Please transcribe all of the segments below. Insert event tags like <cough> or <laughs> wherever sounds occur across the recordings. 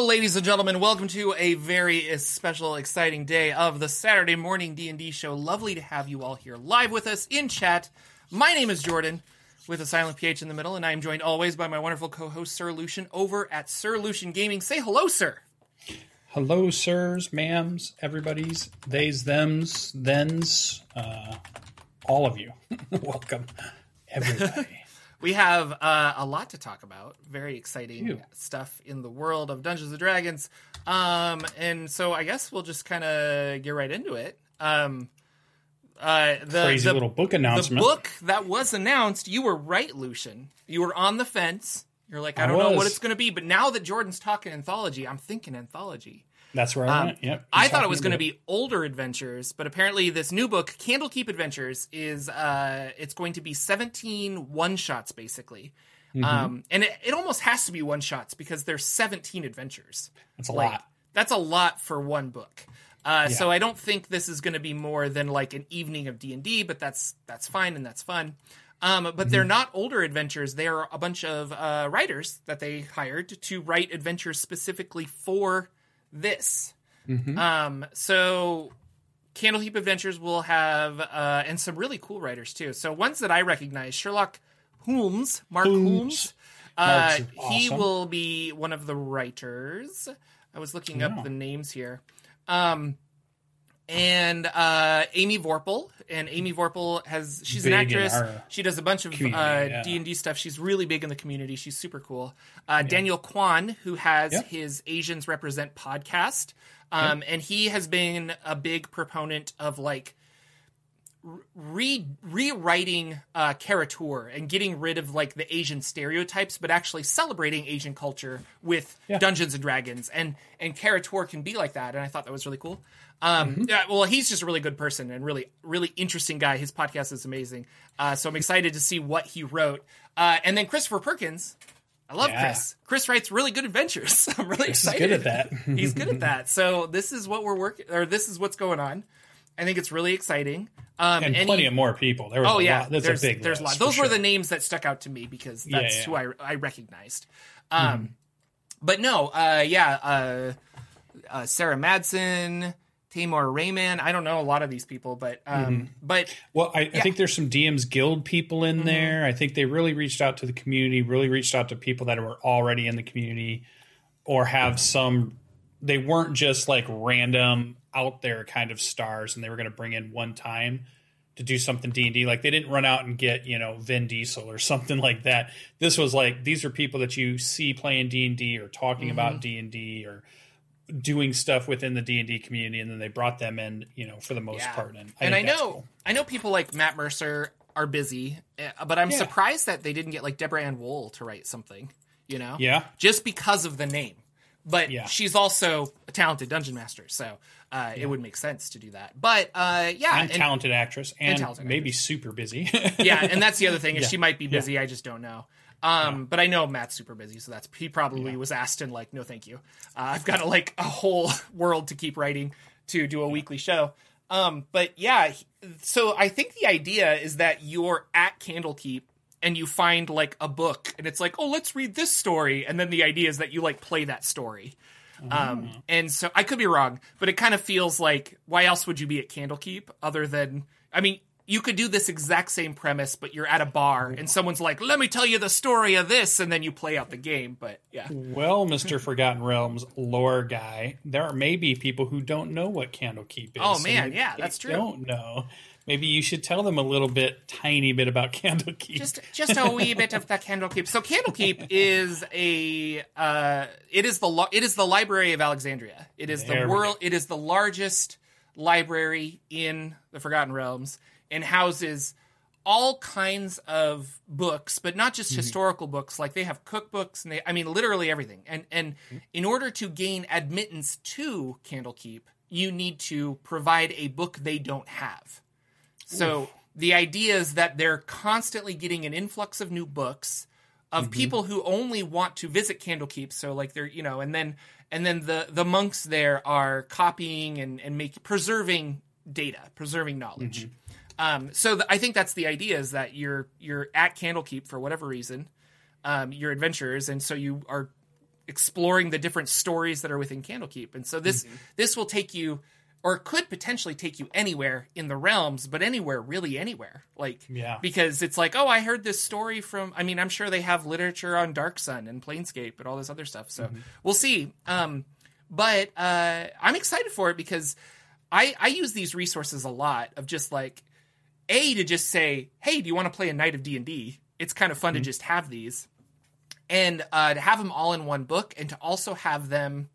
Ladies and gentlemen. Welcome to a very special, exciting day of the Saturday morning D and D show. Lovely to have you all here live with us in chat. My name is Jorphdan, with a silent ph in the middle, and I am joined always by my wonderful co-host Sir Lucien over at Sir Lucien Gaming. Say hello, sir. Hello, sirs, ma'ams, everybody's, theys, thems, thens, uh, all of you. <laughs> Welcome, everybody. We have uh, a lot to talk about. Very exciting stuff in the world of Dungeons and Dragons. Um, and so I guess we'll just kind of get right into it. Um, uh, the, Crazy the, little book announcement. The book that was announced, you were right, Lucien. You were on the fence. You're like, I I don't know what it's going to be. But now that Jorphdan's talking anthology, I'm thinking anthology. That's where I Um, went. Yep. I thought it was going to be older adventures, but apparently this new book, Candlekeep Adventures, is uh, it's going to be 17 one shots basically. Mm-hmm. Um, and it, it almost has to be one shots because there's 17 adventures. That's a Like, lot. That's a lot for one book. Uh, Yeah. So I don't think this is going to be more than like an evening of D and D, but that's that's fine and that's fun. Um, but Mm-hmm. they're not older adventures. They are a bunch of uh, writers that they hired to write adventures specifically for this. Mm-hmm. Um, so Candlekeep Adventures will have uh, and some really cool writers too. So ones that I recognize: Sherlock Holmes, Mark Hulmes. Holmes. Uh, Mark's he will be one of the writers. I was looking Yeah. up the names here. Um, and uh, Amy Vorpahl, and Amy Vorpahl has she's an Big in actress. She does a bunch of uh, yeah. D and D stuff. She's really big in the community. She's super cool. Uh, Daniel Kwan, who has Yep. his Asians Represent podcast, um, and he has been a big proponent of like re rewriting uh Kara-Tur and getting rid of like the Asian stereotypes, but actually celebrating Asian culture with Yeah. Dungeons and Dragons, and and Kara-Tur can be like that, and I thought that was really cool. Um, Mm-hmm. yeah, well, he's just a really good person and really really interesting guy. His podcast is amazing, uh, so I'm excited to see what he wrote. Uh, and then Christopher Perkins. I love Yeah. Chris. Chris writes really good adventures. <laughs> I'm really Chris is excited. good at that. He's good at <laughs> that. So this is what we're working, or this is what's going on. I think it's really exciting. Um, and any- plenty of more people. There was Oh a yeah, lot. There's a big there's a lot. Those were sure. the names that stuck out to me because that's yeah. who I I recognized. Um, but no, uh, yeah, uh, uh, Sarah Madsen, Taymoor Rehman. I don't know a lot of these people, but um, Mm-hmm. but Well, I, I think there's some DMs Guild people Mm-hmm. in there. I think they really reached out to the community, really reached out to people that were already in the community or have some. They weren't just like random out there kind of stars, and they were going to bring in one time to do something D and D. Like they didn't run out and get you know Vin Diesel or <laughs> something like that. This was like these are people that you see playing D and D or talking Mm-hmm. about D and D or doing stuff within the D and D community, and then they brought them in, you know, for the most yeah. part. And I, and I know cool. I know people like Matt Mercer are busy, uh, but I'm Yeah. surprised that they didn't get like Deborah Ann Woll to write something. You know, Yeah. just because of the name. But Yeah. she's also a talented dungeon master, so uh, it would make sense to do that. But uh, yeah, and, talented actress and, talented maybe super busy. <laughs> yeah, and that's the other thing is Yeah. she might be busy. I just don't know. Um, but I know Matt's super busy, so that's he probably was asked and like, no, thank you. Uh, I've got a, like a whole <laughs> world to keep writing to do a weekly show. Um, but yeah, so I think the idea is that you're at Candlekeep and you find like a book and it's like, oh, let's read this story, and then the idea is that you like play that story. Um, and so I could be wrong, but it kind of feels like why else would you be at Candlekeep other than I mean, you could do this exact same premise, but you're at a bar and someone's like, "Let me tell you the story of this," and then you play out the game. But yeah, well, <laughs> Mister Forgotten Realms lore guy, there may be people who don't know what Candlekeep is. Oh, man, yeah, that's true. Don't know. Maybe you should tell them a little bit, tiny bit about <laughs> Candlekeep. just just a wee bit of the Candlekeep. So Candlekeep is a uh, it is the it is the Library of Alexandria. It is There the world. It is the largest library in the Forgotten Realms and houses all kinds of books, but not just historical books. Like they have cookbooks and they, I mean, literally everything. And and in order to gain admittance to Candlekeep, you need to provide a book they don't have. So the idea is that they're constantly getting an influx of new books of people who only want to visit Candlekeep. So like they're you know, and then and then the the monks there are copying and and make preserving data, preserving knowledge. Um, so th- I think that's the idea is that you're you're at Candlekeep for whatever reason, um, you're adventurers, and so you are exploring the different stories that are within Candlekeep. And so this Mm-hmm. this will take you or could potentially take you anywhere in the realms, but anywhere, really anywhere. Like Yeah. because it's like, oh, I heard this story from I mean, I'm sure they have literature on Dark Sun and Planescape and all this other stuff. So we'll see. Um but uh I'm excited for it because I I use these resources a lot of just like a to just say, hey, do you want to play a night of D and D? It's kind of fun to just have these, and uh, to have them all in one book, and to also have them,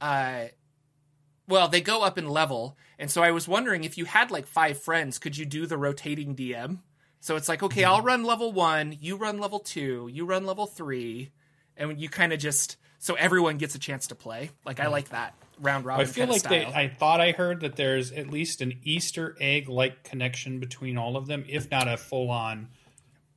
uh, well, they go up in level, and so I was wondering if you had like five friends, could you do the rotating DM? So it's like, okay, I'll run level one, you run level two, you run level three, and you kind of just so everyone gets a chance to play. Like I hmm. like that round robin. I feel like they. I thought I heard that there's at least an Easter egg like connection between all of them, if not a full on.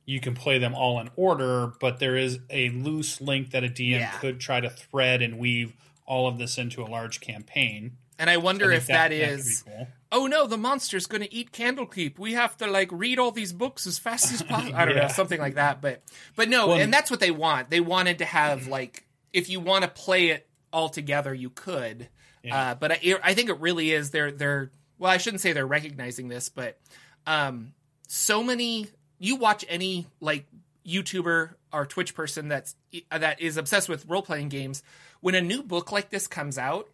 You can play them all in order, but there is a loose link that a DM Yeah. could try to thread and weave all of this into a large campaign. And I wonder I if that could is. cool. oh no, the monster's going to eat Candlekeep. We have to like read all these books as fast as <laughs> possible. I don't know, something like that. But but no, Well, and that's what they want. They wanted to have like if you want to play it all together, you could. Uh, but I, I think it really is. They're they're well, I shouldn't say they're recognizing this, but um, so many. You watch any like YouTuber or Twitch person that's that is obsessed with role playing games. When a new book like this comes out,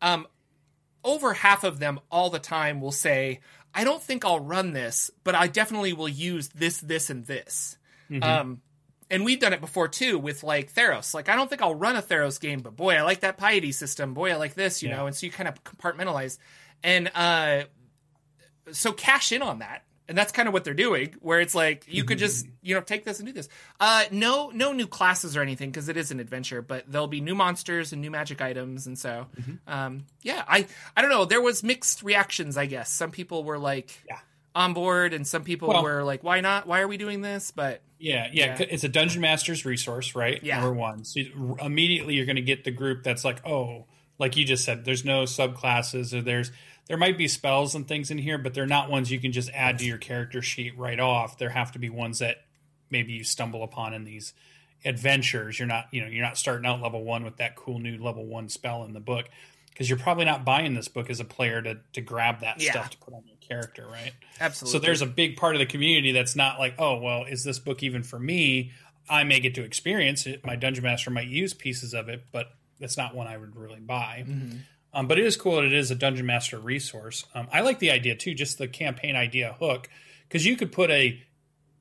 um, over half of them all the time will say, I don't think I'll run this, but I definitely will use this, this, and this. Um, and we've done it before too with like Theros. Like, I don't think I'll run a Theros game, but boy, I like that piety system. Boy, I like this, you Yeah. know? And so you kind of compartmentalize. And uh, so cash in on that. And that's kind of what they're doing, where it's like you could just <laughs> you know take this and do this. Uh, no, no new classes or anything because it is an adventure, but there'll be new monsters and new magic items, and so um, yeah, I I don't know. There was mixed reactions, I guess. Some people were like Yeah. on board, and some people Well- were like, "Why not? Why are we doing this?" But Yeah, yeah, Yeah. It's a dungeon master's resource, right? Yeah. Number one. So you- immediately you're going to get the group that's like, oh, like you just said, there's no subclasses or there's there might be spells and things in here, but they're not ones you can just add to your character sheet right off. There have to be ones that maybe you stumble upon in these adventures. You're not, you know, you're not starting out level one with that cool new level one spell in the book because you're probably not buying this book as a player to to grab that Yeah. stuff to put on your character, right? absolutely, So there's a big part of the community that's not like, oh, well, is this book even for me? I may get to experience it. My dungeon master might use pieces of it, but that's not one I would really buy. Mm-hmm. Um, but it is cool that it is a dungeon master resource. Um, I like the idea too, just the campaign idea hook, because you could put a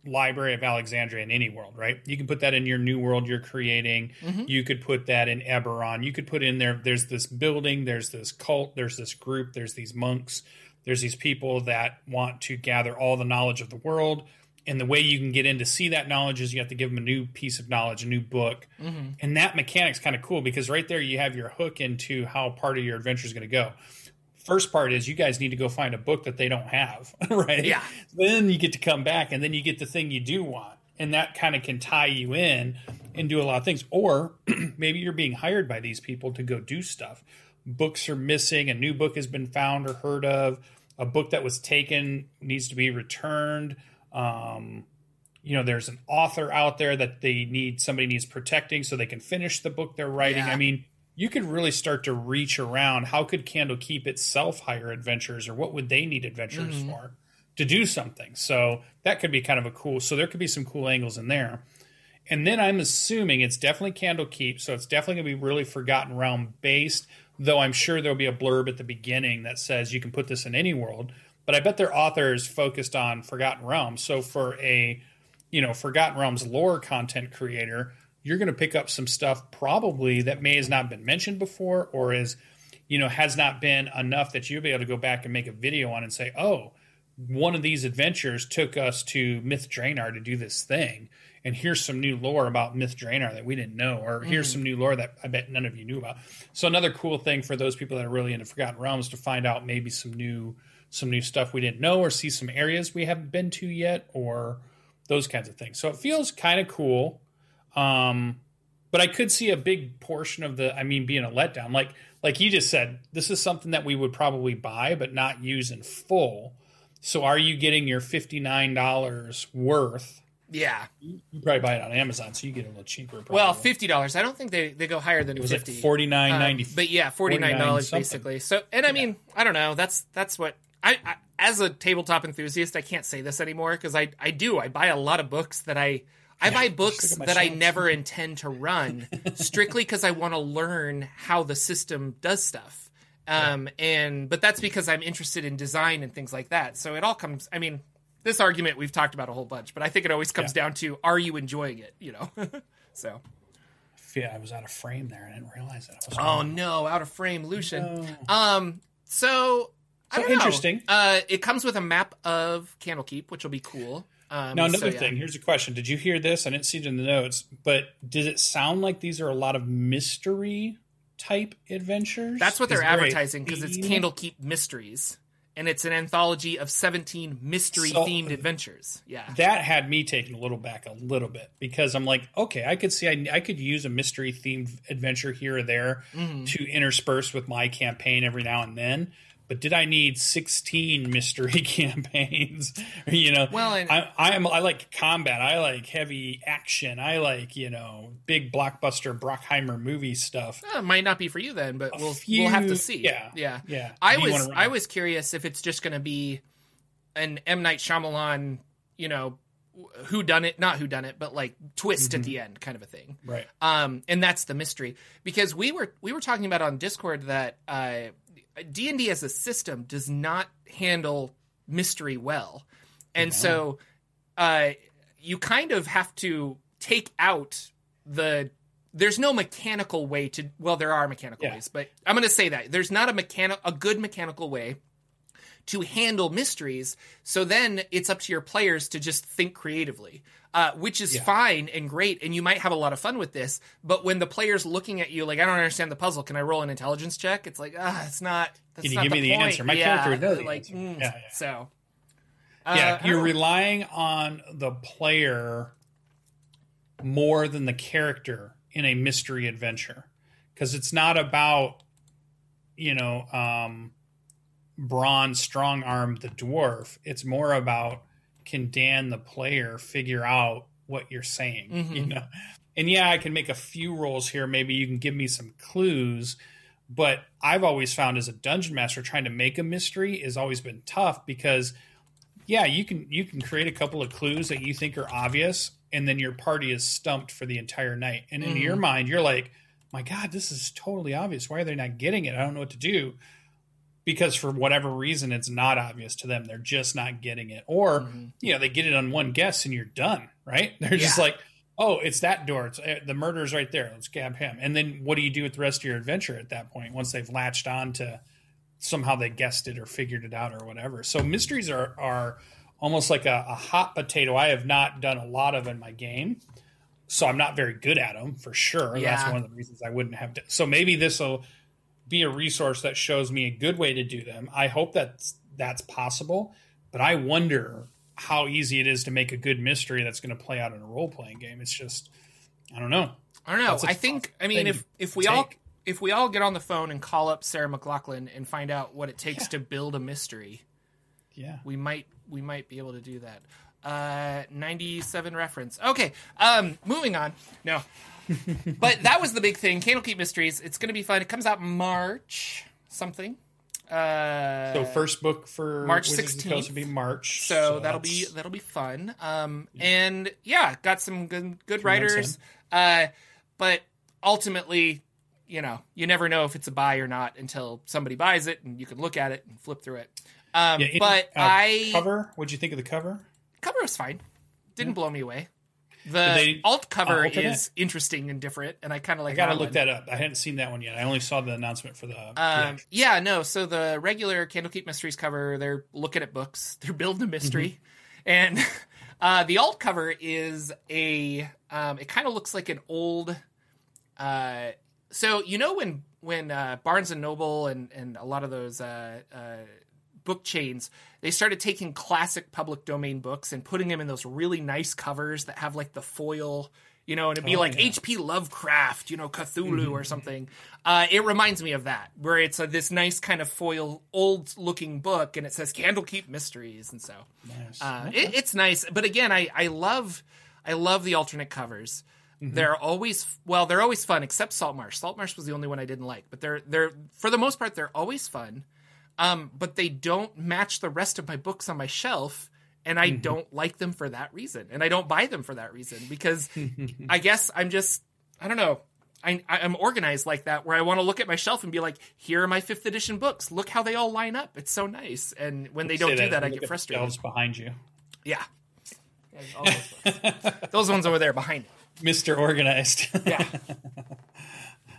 library of Alexandria in any world, right? You can put that in your new world you're creating. You could put that in Eberron. You could put in there. There's this building. There's this cult. There's this group. There's these monks. There's these people that want to gather all the knowledge of the world. And the way you can get in to see that knowledge is you have to give them a new piece of knowledge, a new book. Mm-hmm. And that mechanic's kind of cool because right there you have your hook into how part of your adventure is going to go. First part is you guys need to go find a book that they don't have, <laughs> right? Yeah. Then you get to come back and then you get the thing you do want. And that kind of can tie you in and do a lot of things. Or <clears throat> maybe you're being hired by these people to go do stuff. Books are missing, a new book has been found or heard of, a book that was taken needs to be returned. Um, you know, there's an author out there that they need somebody needs protecting so they can finish the book they're writing. Yeah. I mean, you could really start to reach around. How could Candlekeep itself hire adventures, or what would they need adventures for to do something? So that could be kind of a cool. So there could be some cool angles in there. And then I'm assuming it's definitely Candlekeep, so it's definitely going to be really Forgotten Realm based. Though I'm sure there'll be a blurb at the beginning that says you can put this in any world. But I bet their author is focused on Forgotten Realms. So for a you know Forgotten Realms lore content creator, you're going to pick up some stuff probably that may has not been mentioned before, or is you know has not been enough that you'll be able to go back and make a video on and say, oh, one of these adventures took us to Myth Drannor to do this thing. And here's some new lore about Myth Drannor that we didn't know, or here's mm-hmm. some new lore that I bet none of you knew about. So another cool thing for those people that are really into Forgotten Realms to find out maybe some new some new stuff we didn't know, or see some areas we haven't been to yet, or those kinds of things. So it feels kind of cool. Um, but I could see a big portion of the, I mean, being a letdown. Like like you just said, this is something that we would probably buy but not use in full. So are you getting your fifty nine dollars worth Yeah. You probably buy it on Amazon, so you get it a little cheaper. Probably. Well, fifty dollars. I don't think they, they go higher than it was fifty. like forty nine Um, ninety. but yeah, forty nine dollars basically. So, and I mean, I don't know. That's that's what I, I as a tabletop enthusiast, I can't say this anymore because I I do. I buy a lot of books that I I buy books that I never intend to run <laughs> strictly because I want to learn how the system does stuff. Um, and but that's because I'm interested in design and things like that. So it all comes. I mean, this argument we've talked about a whole bunch, but I think it always comes Yeah. down to are you enjoying it? You know. <laughs> so. Yeah, I was out of frame there. I didn't realize that. I was Oh no, out of frame, Lucien. Um, so I don't know. interesting. Uh, it comes with a map of Candlekeep, which will be cool. Um, Now so, another yeah. thing. Here's a question. Did you hear this? I didn't see it in the notes, but does it sound like these are a lot of mystery type adventures? That's what they're advertising because it's? Candlekeep Mysteries, and it's an anthology of 17 mystery So- themed adventures. Yeah. that had me taken a little back a little bit because I'm like, okay, I could see I, I could use a mystery themed adventure here or there Mm-hmm. to intersperse with my campaign every now and then. But did I need 16 <laughs> mystery <laughs> campaigns? <laughs> you know, Well, and- I, I am I like combat. I like heavy action. I like you know big blockbuster Bruckheimer movie stuff. Uh, might not be for you then, but we'll few- we'll have to see. yeah, yeah, yeah. I you was I was curious if it's just going to be an M Night Shyamalan, you know, who done it, not who done it, but like twist Mm-hmm. at the end kind of a thing. Right. um, and that's the mystery because we were we were talking about on Discord that uh, D and D as a system does not handle mystery well, and so uh, you kind of have to take out the. There's no mechanical way to. Well, there are mechanical Yeah. ways, but I'm going to say that there's not a mechanic a good mechanical way to handle mysteries. So then it's up to your players to just think creatively, uh, which is Yeah. fine and great. And you might have a lot of fun with this. But when the player's looking at you like, I don't understand the puzzle, can I roll an intelligence check? It's like, ah, it's not. That's Can you not give me the point. answer? My Yeah, character would know the like, answer. mm, Yeah, yeah. So. yeah, uh, I you're relying on the player more than the character in a mystery adventure because it's not about you know um braun strong arm the dwarf. It's more about can dan the player figure out what you're saying Mhm. <laughs> you know? And yeah i can make a few rolls here. Maybe you can give me some clues but i've always found as a dungeon master trying to make a mystery has always been tough because yeah you can you can create a couple of clues that you think are obvious and then your party is stumped for the entire night. And in Mhm. your mind you're like my god this is totally obvious. Why are they not getting it? I don't know what to do because for whatever reason it's not obvious to them. They're just not getting it. Or Mhm. you know they get it on one guess and you're done right? <laughs> They're just like oh it's that door. It's uh, the murder's right there. Let's grab him. And then what do you do with the rest of your adventure at that point once they've latched on to somehow they guessed it or figured it out or whatever? So mysteries are are almost like a, a hot potato. I have not done a lot of in my game so i'm not very good at them for sure. That's one of the reasons i wouldn't have to, so maybe this will be a resource that shows me a good way to do them i hope that that's possible but i wonder how easy it is to make a good mystery that's going to play out in a role-playing game it's just i don't know I don't know. I think. I mean, if if we all if we all get on the phone and call up Sarah McLachlan and find out what it takes to build a mystery, yeah we might we might be able to do that. Uh, 97 reference. Okay. Um, moving on. No. <laughs> but that was the big thing. Candlekeep Mysteries. It's going to be fun. It comes out March something. Uh, so first book for March Wizards of the 16th. Coast would be march so, that'll be that'll be fun. Um, and yeah, got some good good writers. Uh, but ultimately, you know, you never know if it's a buy or not until somebody buys it and you can look at it and flip through it. Um, Yeah, any, but uh, I cover what'd you think of the cover cover was fine. Didn't blow me away. The they- alt cover is interesting and different, and I kind of like. i gotta that look one. that up i hadn't seen that one yet i only saw the announcement for the Um, yeah. yeah, no. So the regular Candlekeep Mysteries cover, they're looking at books, <laughs> they're building a mystery, and <laughs> uh, the alt cover is a. Um, it kind of looks like an old. Uh, so you know when when uh, Barnes and Noble and and a lot of those uh, uh, book chains they started taking classic public domain books and putting them in those really nice covers that have like the foil you know, and it'd be Oh, like yeah. H.P. Lovecraft, you know, Cthulhu Mm-hmm. or something. Uh, it reminds me of that, where it's a, this nice kind of foil, old looking book, and it says Candlekeep Mysteries, and so Nice. uh, it, it's nice. But again, I I love I love the alternate covers. Mm-hmm. They're always well, they're always fun, except Saltmarsh. Saltmarsh was the only one I didn't like, but they're they're for the most part they're always fun. Um, but they don't match the rest of my books on my shelf, and Mm-hmm. I don't like them for that reason, and I don't buy them for that reason because <laughs> I guess I'm just I don't know. I, I'm organized like that, where I want to look at my shelf and be like, "Here are my fifth edition books. Look how they all line up. It's so nice." And when they don't do that, I get frustrated. shelves behind you, Yeah. Those, ones. <laughs> Those ones over there behind me. Mister Organized. <laughs> Yeah.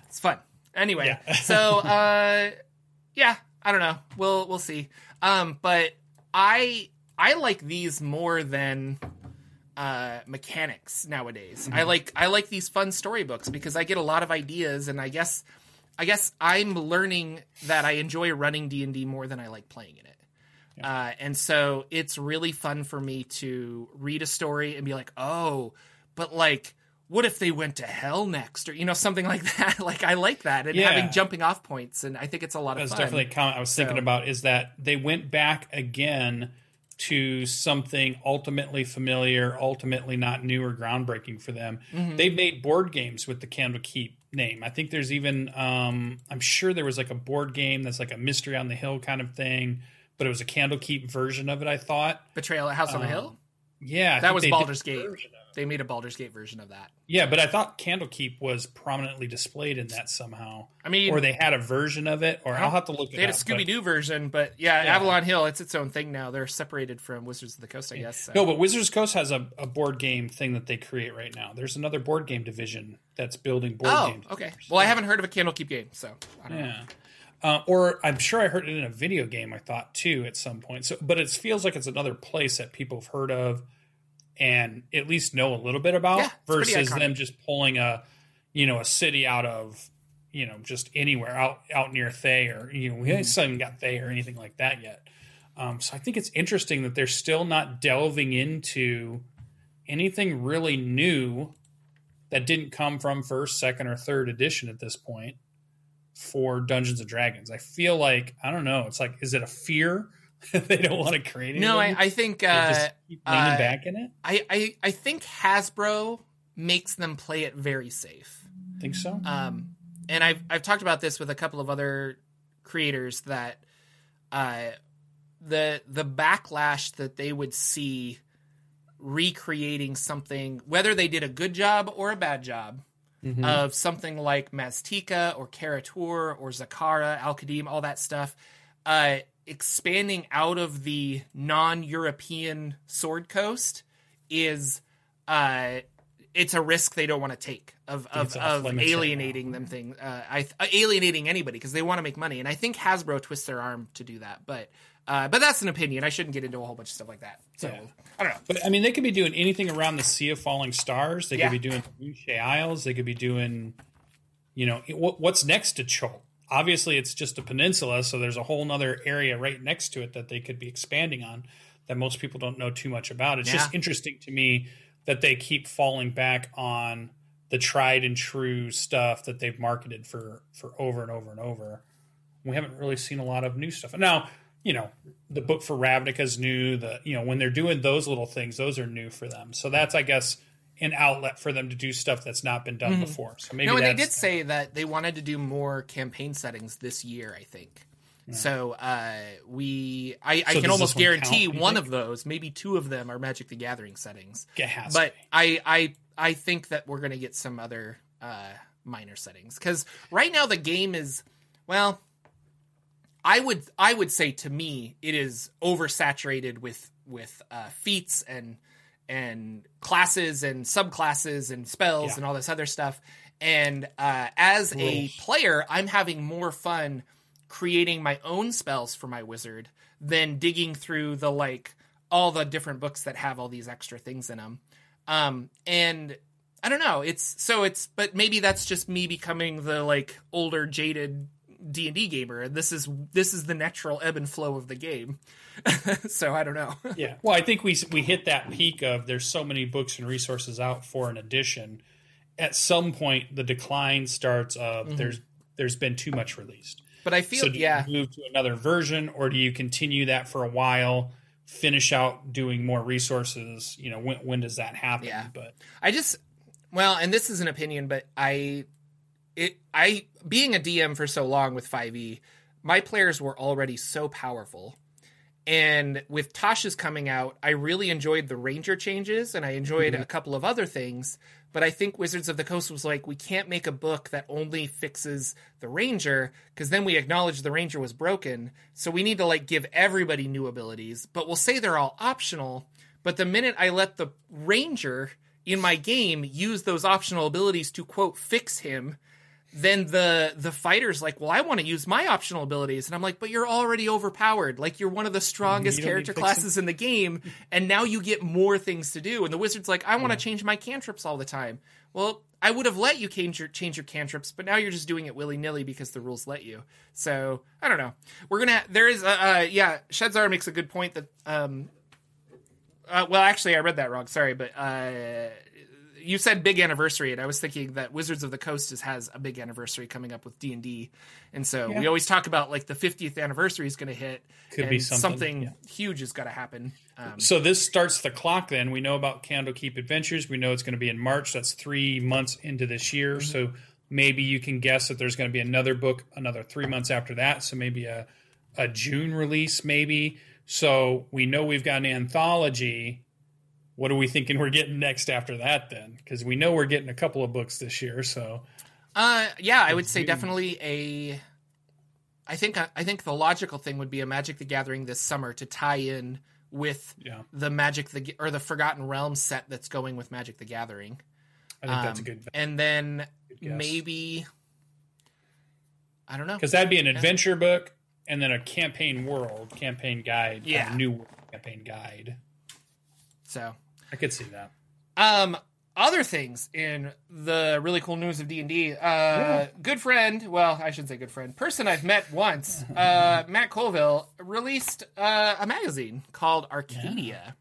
it's fun. Anyway, Yeah. so uh yeah, I don't know. We'll we'll see. Um but I I like these more than uh mechanics nowadays. I like I like these fun storybooks because I get a lot of ideas and I guess I guess I'm learning that I enjoy running D&D more than I like playing in it. Uh, and so it's really fun for me to read a story and be like, oh, but like, what if they went to hell next, or you know, something like <laughs> that. like, I like that, and Yeah. having jumping off points, and I think it's a lot of That's fun. definitely a comment I was thinking So- about is that they went back again to something ultimately familiar, ultimately not new or groundbreaking for them. Mm-hmm. They've made board games with the Candlekeep name. I think there's even um, I'm sure there was like a board game that's like a mystery on the hill kind of thing, but it was a Candlekeep version of it, I thought. Betrayal at House on the Um, Hill. Yeah, I That was Baldur's Gate. Version of it. They made a Baldur's Gate version of that. Yeah, but I thought Candlekeep was prominently displayed in that somehow. I mean, Or they had a version of it, or I'll have to look at it they had a up, but- Scooby Doo version, but yeah, Yeah. Avalon Hill, it's its own thing now. They're separated from Wizards of the Coast, I guess. So. No, but Wizards of the Coast has a, a board game thing that they create right now. There's another board game division that's building board oh, games. okay. Well, I haven't heard of a Candlekeep game, so I don't know. Yeah. Uh, or I'm sure I heard it in a video game. I thought too at some point. So, but it feels like it's another place that people have heard of and at least know a little bit about Yeah, versus them just pulling a, you know, a city out of, you know, just anywhere out out near Thay or you know we Mm-hmm. haven't even got Thay or anything like that yet. Um, so I think it's interesting that they're still not delving into anything really new that didn't come from first, second, or third edition at this point for Dungeons and Dragons. I feel like I don't know. It's like, is it a fear <laughs> they don't want to create? It. No, I. I think uh, just keep leaning uh, back in it. I, I I think Hasbro makes them play it very safe. Think so? Um, and I've I've talked about this with a couple of other creators that uh, the the backlash that they would see recreating something, whether they did a good job or a bad job, Mhm. of something like Maztica or Kara-Tur or Zakhara, Al Qadim, all that stuff, uh, expanding out of the non-European Sword Coast is uh, it's a risk they don't want to take of of, of limits right alienating them thing uh, I, uh, alienating anybody because they want to make money and I think Hasbro twists their arm to do that but uh, but that's an opinion I shouldn't get into a whole bunch of stuff like that so Yeah. I don't know But I mean, they could be doing anything around the Sea of Falling Stars. They Yeah. could be doing Uche Isles. They could be doing, you know, what, what's next to Chult? Obviously, it's just a peninsula, so there's a whole other area right next to it that they could be expanding on that most people don't know too much about. It's just interesting to me that they keep falling back on the tried and true stuff that they've marketed for for over and over and over. We haven't really seen a lot of new stuff. Now, you know, the book for Ravnica is new. The you know when they're doing those little things, those are new for them. So that's I guess an outlet for them to do stuff that's not been done before. So maybe Mm-hmm. no, and they did say that they wanted to do more campaign settings this year. I think. So uh, we, I, I can almost guarantee count, one think? of those, maybe two of them, are Magic the Gathering settings. But. I, I, I think that we're gonna get some other uh, minor settings because right now the game is, well, I would, I would say to me it is oversaturated with with uh, feats and and classes and subclasses and spells Yeah. and all this other stuff. And uh, as a player, I'm having more fun creating my own spells for my wizard than digging through the like all the different books that have all these extra things in them. Um, and I don't know. It's so it's, but maybe that's just me becoming the like older, jaded D and D gamer. And this is this is the natural ebb and flow of the game. <laughs> so I don't know. <laughs> yeah. Well, I think we we hit that peak of there's so many books and resources out for an edition at some point the decline starts of mm-hmm. there's there's been too much released. But I feel So do yeah. you move to another version, or do you continue that for a while, finish out doing more resources? You know, when when does that happen? Yeah. But I just well, and this is an opinion, but I it I being a DM for so long with 5e, my players were already so powerful. And with Tasha's coming out, I really enjoyed the ranger changes and I enjoyed mm-hmm. a couple of other things, but I think Wizards of the Coast was like we can't make a book that only fixes the ranger because then we acknowledge the ranger was broken. So we need to like give everybody new abilities, but we'll say they're all optional. But the minute I let the ranger in my game use those optional abilities to quote fix him, then the the fighter's like, well, I want to use my optional abilities, and I'm like, but you're already overpowered. Like you're one of the strongest character classes in the game, and now you get more things to do. And the wizard's like, I want to change my cantrips all the time. Well, I would have let you change your change your cantrips, but now you're just doing it willy nilly because the rules let you. So I don't know. We're gonna there is uh, uh yeah. Shedzar makes a good point that um. Uh, well, actually, I read that wrong. Sorry, but uh, you said big anniversary, and I was thinking that Wizards of the Coast is, has a big anniversary coming up with D and D, and so we always talk about like the 50th anniversary is going to hit. Could and be something, yeah. huge is going to happen. Um, so this starts the clock. Then we know about Candlekeep Adventures. We know it's going to be in March. That's three months into this year. Mm-hmm. So maybe you can guess that there's going to be another book another three months after that. So maybe a a June release, maybe. So we know we've got an anthology. What are we thinking we're getting next after that then? Because we know we're getting a couple of books this year. So uh, yeah, I would say definitely a. I think I think the logical thing would be a Magic the Gathering this summer to tie in with yeah, the Magic the or the Forgotten Realms set that's going with Magic the Gathering. I think that's a Um, good And then guess. maybe I don't know. because that'd be an adventure book and then a campaign world campaign guide. a Yeah. new world campaign guide. So, I could see that. um, other things in the really cool news of D and D. Uh, good friend, well, I should say good friend, person I've met once, uh, <laughs> Matt Colville released uh, a magazine called Arcadia.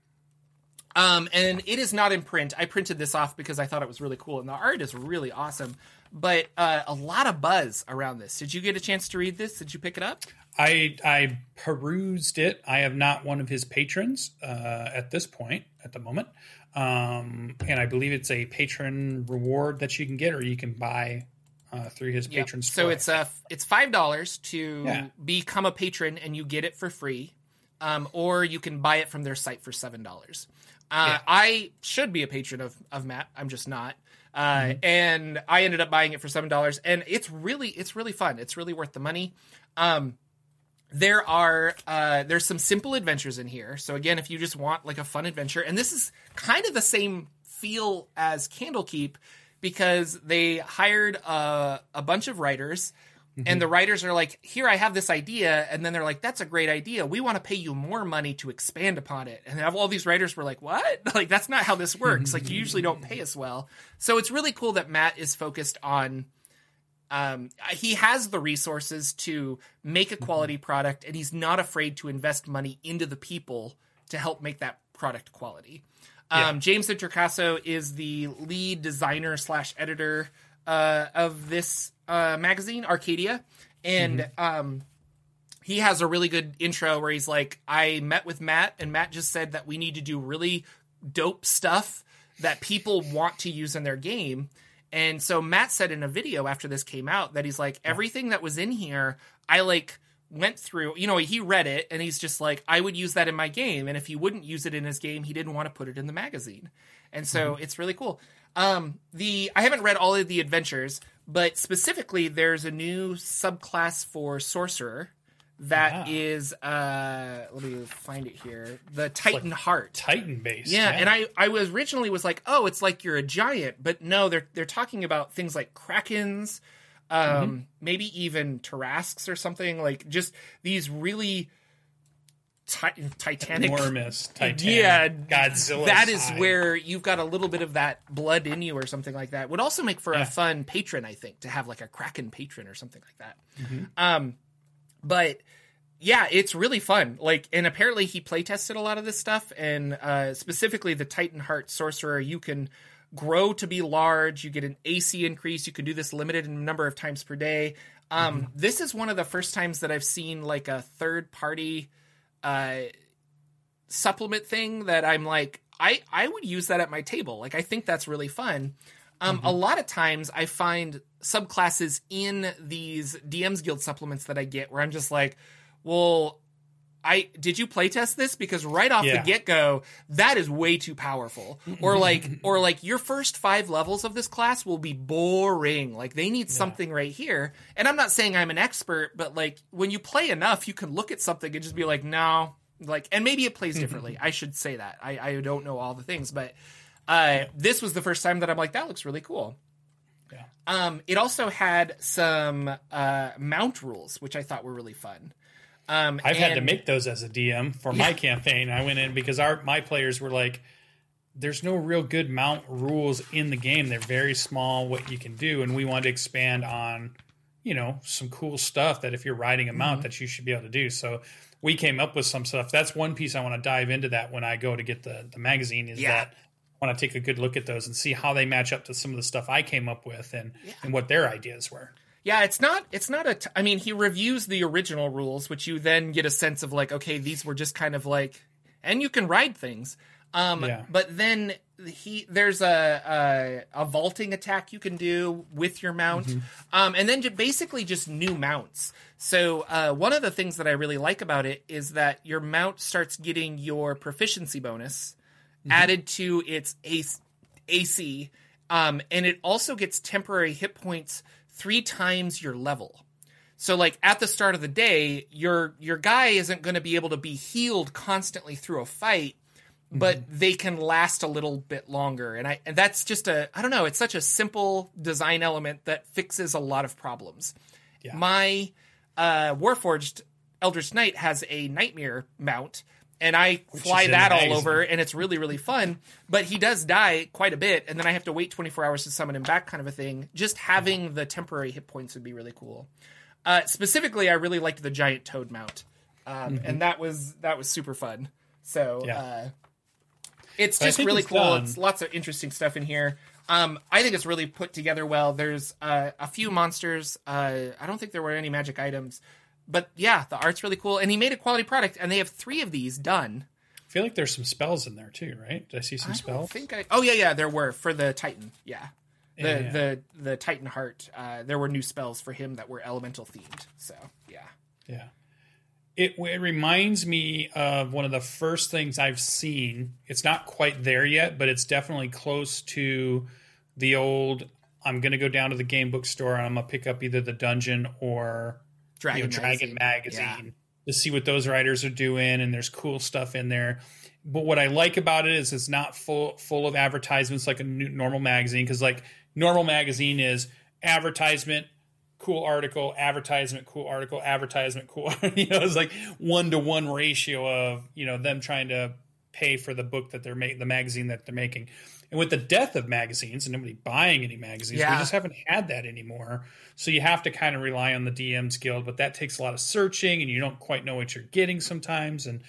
Um, and it is not in print. I printed this off because I thought it was really cool, and the art is really awesome. But uh, a lot of buzz around this. Did you get a chance to read this? Did you pick it up? I I perused it. I am not one of his patrons uh, at this point, at the moment, um, and I believe it's a patron reward that you can get, or you can buy uh, through his Yep. patron So it's uh it's five dollars to Yeah. become a patron and you get it for free, um, or you can buy it from their site for seven dollars. Uh, Yeah. I should be a patron of of Matt. I'm just not. Uh, Mm-hmm. and I ended up buying it for seven dollars, and it's really it's really fun. It's really worth the money. Um, there are uh, there's some simple adventures in here. So again, if you just want like a fun adventure, and this is kind of the same feel as Candlekeep because they hired a, a bunch of writers. And the writers are like, here, I have this idea. And then they're like, that's a great idea. We want to pay you more money to expand upon it. And all these writers were like, what? <laughs> Like, that's not how this works. like, you usually don't pay <laughs> us well. So it's really cool that Matt is focused on um, he has the resources to make a quality product and he's not afraid to invest money into the people to help make that product quality. Um, james Introcaso is the lead designer slash editor uh, of this uh, magazine arcadia. And um, he has a really good intro where he's like i met with matt and matt just said that we need to do really dope stuff that people want to use in their game and so Matt said in a video after this came out that he's like, everything that was in here, I like went through, you know, he read it and he's just like, I would use that in my game. And if he wouldn't use it in his game, he didn't want to put it in the magazine. And so it's really cool. Um, the I haven't read all of the adventures, but specifically there's a new subclass for sorcerer that Yeah. is uh let me find it here. The Titan Heart. Titan base. Yeah, and I I was originally was like, oh, it's like you're a giant, but no, they're they're talking about things like krakens, um, Mm-hmm. maybe even tarrasques or something like just these really ti- titanic. enormous Titanic. Yeah, Godzilla. That is size. where you've got a little bit of that blood in you or something like that. Would also make for Yeah. a fun patron, I think, to have like a kraken patron or something like that. Mm-hmm. Um, but yeah, it's really fun. Like, and apparently he playtested a lot of this stuff, and uh, specifically the Titan Heart Sorcerer. You can grow to be large. You get an AC increase. You can do this limited number of times per day. Um, mm-hmm. This is one of the first times that I've seen like a third party uh, supplement thing that I'm like, I, I would use that at my table. Like, I think that's really fun. Um, mm-hmm. A lot of times I find subclasses in these DM's Guild supplements that I get where I'm just like, well, I did you playtest this? Because right off yeah. the get go that is way too powerful. Or like or like your first five levels of this class will be boring. Like they need yeah. something right here. And I'm not saying I'm an expert but like when you play enough you can look at something and just be like no. Like and maybe it plays differently. I should say that. I I don't know all the things but uh, this was the first time that I'm like that looks really cool yeah. Um, it also had some uh, mount rules, which I thought were really fun. Um, I've and, had to make those as a DM for my campaign. I went in because our my players were like, "There's no real good mount rules in the game. They're very small. What you can do, and we wanted to expand on, you know, some cool stuff that if you're riding a mount, mm-hmm. that you should be able to do. So we came up with some stuff. That's one piece I want to dive into. That when I go to get the the magazine is yeah. that want to take a good look at those and see how they match up to some of the stuff I came up with and yeah. and what their ideas were. Yeah, it's not. It's not a. T- I mean, he reviews the original rules, which you then get a sense of like, okay, these were just kind of like, and you can ride things. Um, yeah. But then he there's a, a, a vaulting attack you can do with your mount, mm-hmm. um, and then basically just new mounts. So uh, one of the things that I really like about it is that your mount starts getting your proficiency bonus mm-hmm. added to its AC, um, and it also gets temporary hit points three times your level. So like at the start of the day, your your guy isn't going to be able to be healed constantly through a fight, but mm-hmm. they can last a little bit longer. And I and that's just a I don't know, it's such a simple design element that fixes a lot of problems. Yeah. My uh Warforged Eldritch Knight has a nightmare mount and I fly that all over, and it's really really fun. But he does die quite a bit, and then I have to wait 24 hours to summon him back, kind of a thing. Just having the temporary hit points would be really cool. Uh, specifically, I really liked the giant toad mount, um, mm-hmm. and that was that was super fun. So yeah. uh, it's just really it's cool. Done. It's lots of interesting stuff in here. Um, I think it's really put together well. There's uh, a few monsters. Uh, I don't think there were any magic items but yeah, the art's really cool, and he made a quality product, and they have three of these done. I feel like there's some spells in there too, right? Did I see some I spells? think I. Oh yeah, yeah, there were for the Titan. Yeah, the yeah. the the Titan Heart. Uh, there were new spells for him that were elemental themed. So yeah, yeah. It, it reminds me of one of the first things I've seen. It's not quite there yet, but it's definitely close to the old. I'm going to go down to the game book store and I'm going to pick up either the dungeon or Dragon, you know, Dragon Magazine, magazine yeah. to see what those writers are doing, and there's cool stuff in there. But what I like about it is it's not full full of advertisements like a normal magazine because like normal magazine is advertisement, cool article, advertisement, cool article, advertisement, cool. <laughs> you know, it's like one to one ratio of you know them trying to pay for the book that they're making, the magazine that they're making. And with the death of magazines and nobody buying any magazines, yeah. we just haven't had that anymore. So you have to kind of rely on the DM's Guild, but that takes a lot of searching and you don't quite know what you're getting sometimes. And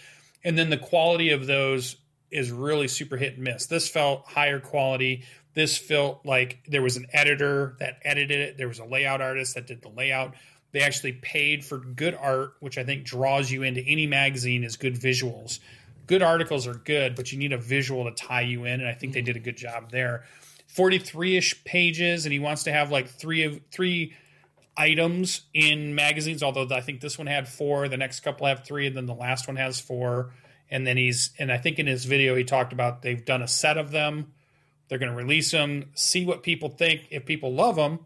and then the quality of those is really super hit and miss. This felt higher quality. This felt like there was an editor that edited it. There was a layout artist that did the layout. They actually paid for good art, which I think draws you into any magazine is good visuals good articles are good, but you need a visual to tie you in, and I think they mm. did a good job there. 43-ish pages, and he wants to have like three of three items in magazines. Although I think this one had four, the next couple have three, and then the last one has four. And then he's and I think in his video he talked about they've done a set of them. They're going to release them, see what people think. If people love them,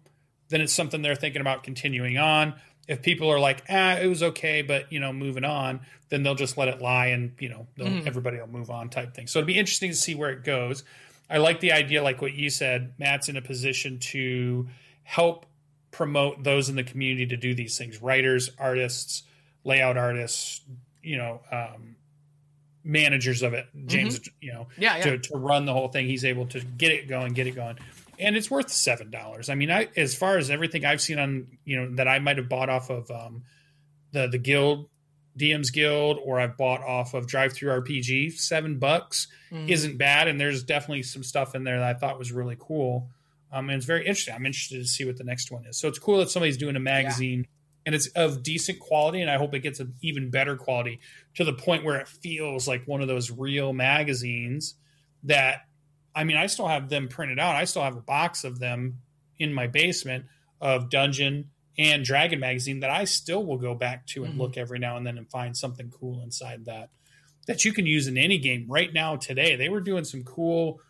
then it's something they're thinking about continuing on if people are like, ah, it was okay, but you know, moving on, then they'll just let it lie and you know, mm. everybody will move on type thing. So it'll be interesting to see where it goes. I like the idea, like what you said. Matt's in a position to help promote those in the community to do these things: writers, artists, layout artists, you know, um, managers of it. James, mm-hmm. you know, yeah, yeah. To, to run the whole thing, he's able to get it going, get it going and it's worth seven dollars. I mean, I as far as everything I've seen on you know that I might have bought off of um, the the guild DM's Guild or I've bought off of Drive Through RPG. Seven bucks Mhm. isn't bad, and there's definitely some stuff in there that I thought was really cool. Um, and it's very interesting. I'm interested to see what the next one is. So it's cool that somebody's doing a magazine and it's of decent quality, and I hope it gets an even better quality to the point where it feels like one of those real magazines that I mean, I still have them printed out. I still have a box of them in my basement of Dungeon and Dragon magazine that I still will go back to and Mhm. look every now and then and find something cool inside that that you can use in any game right now today. They were doing some cool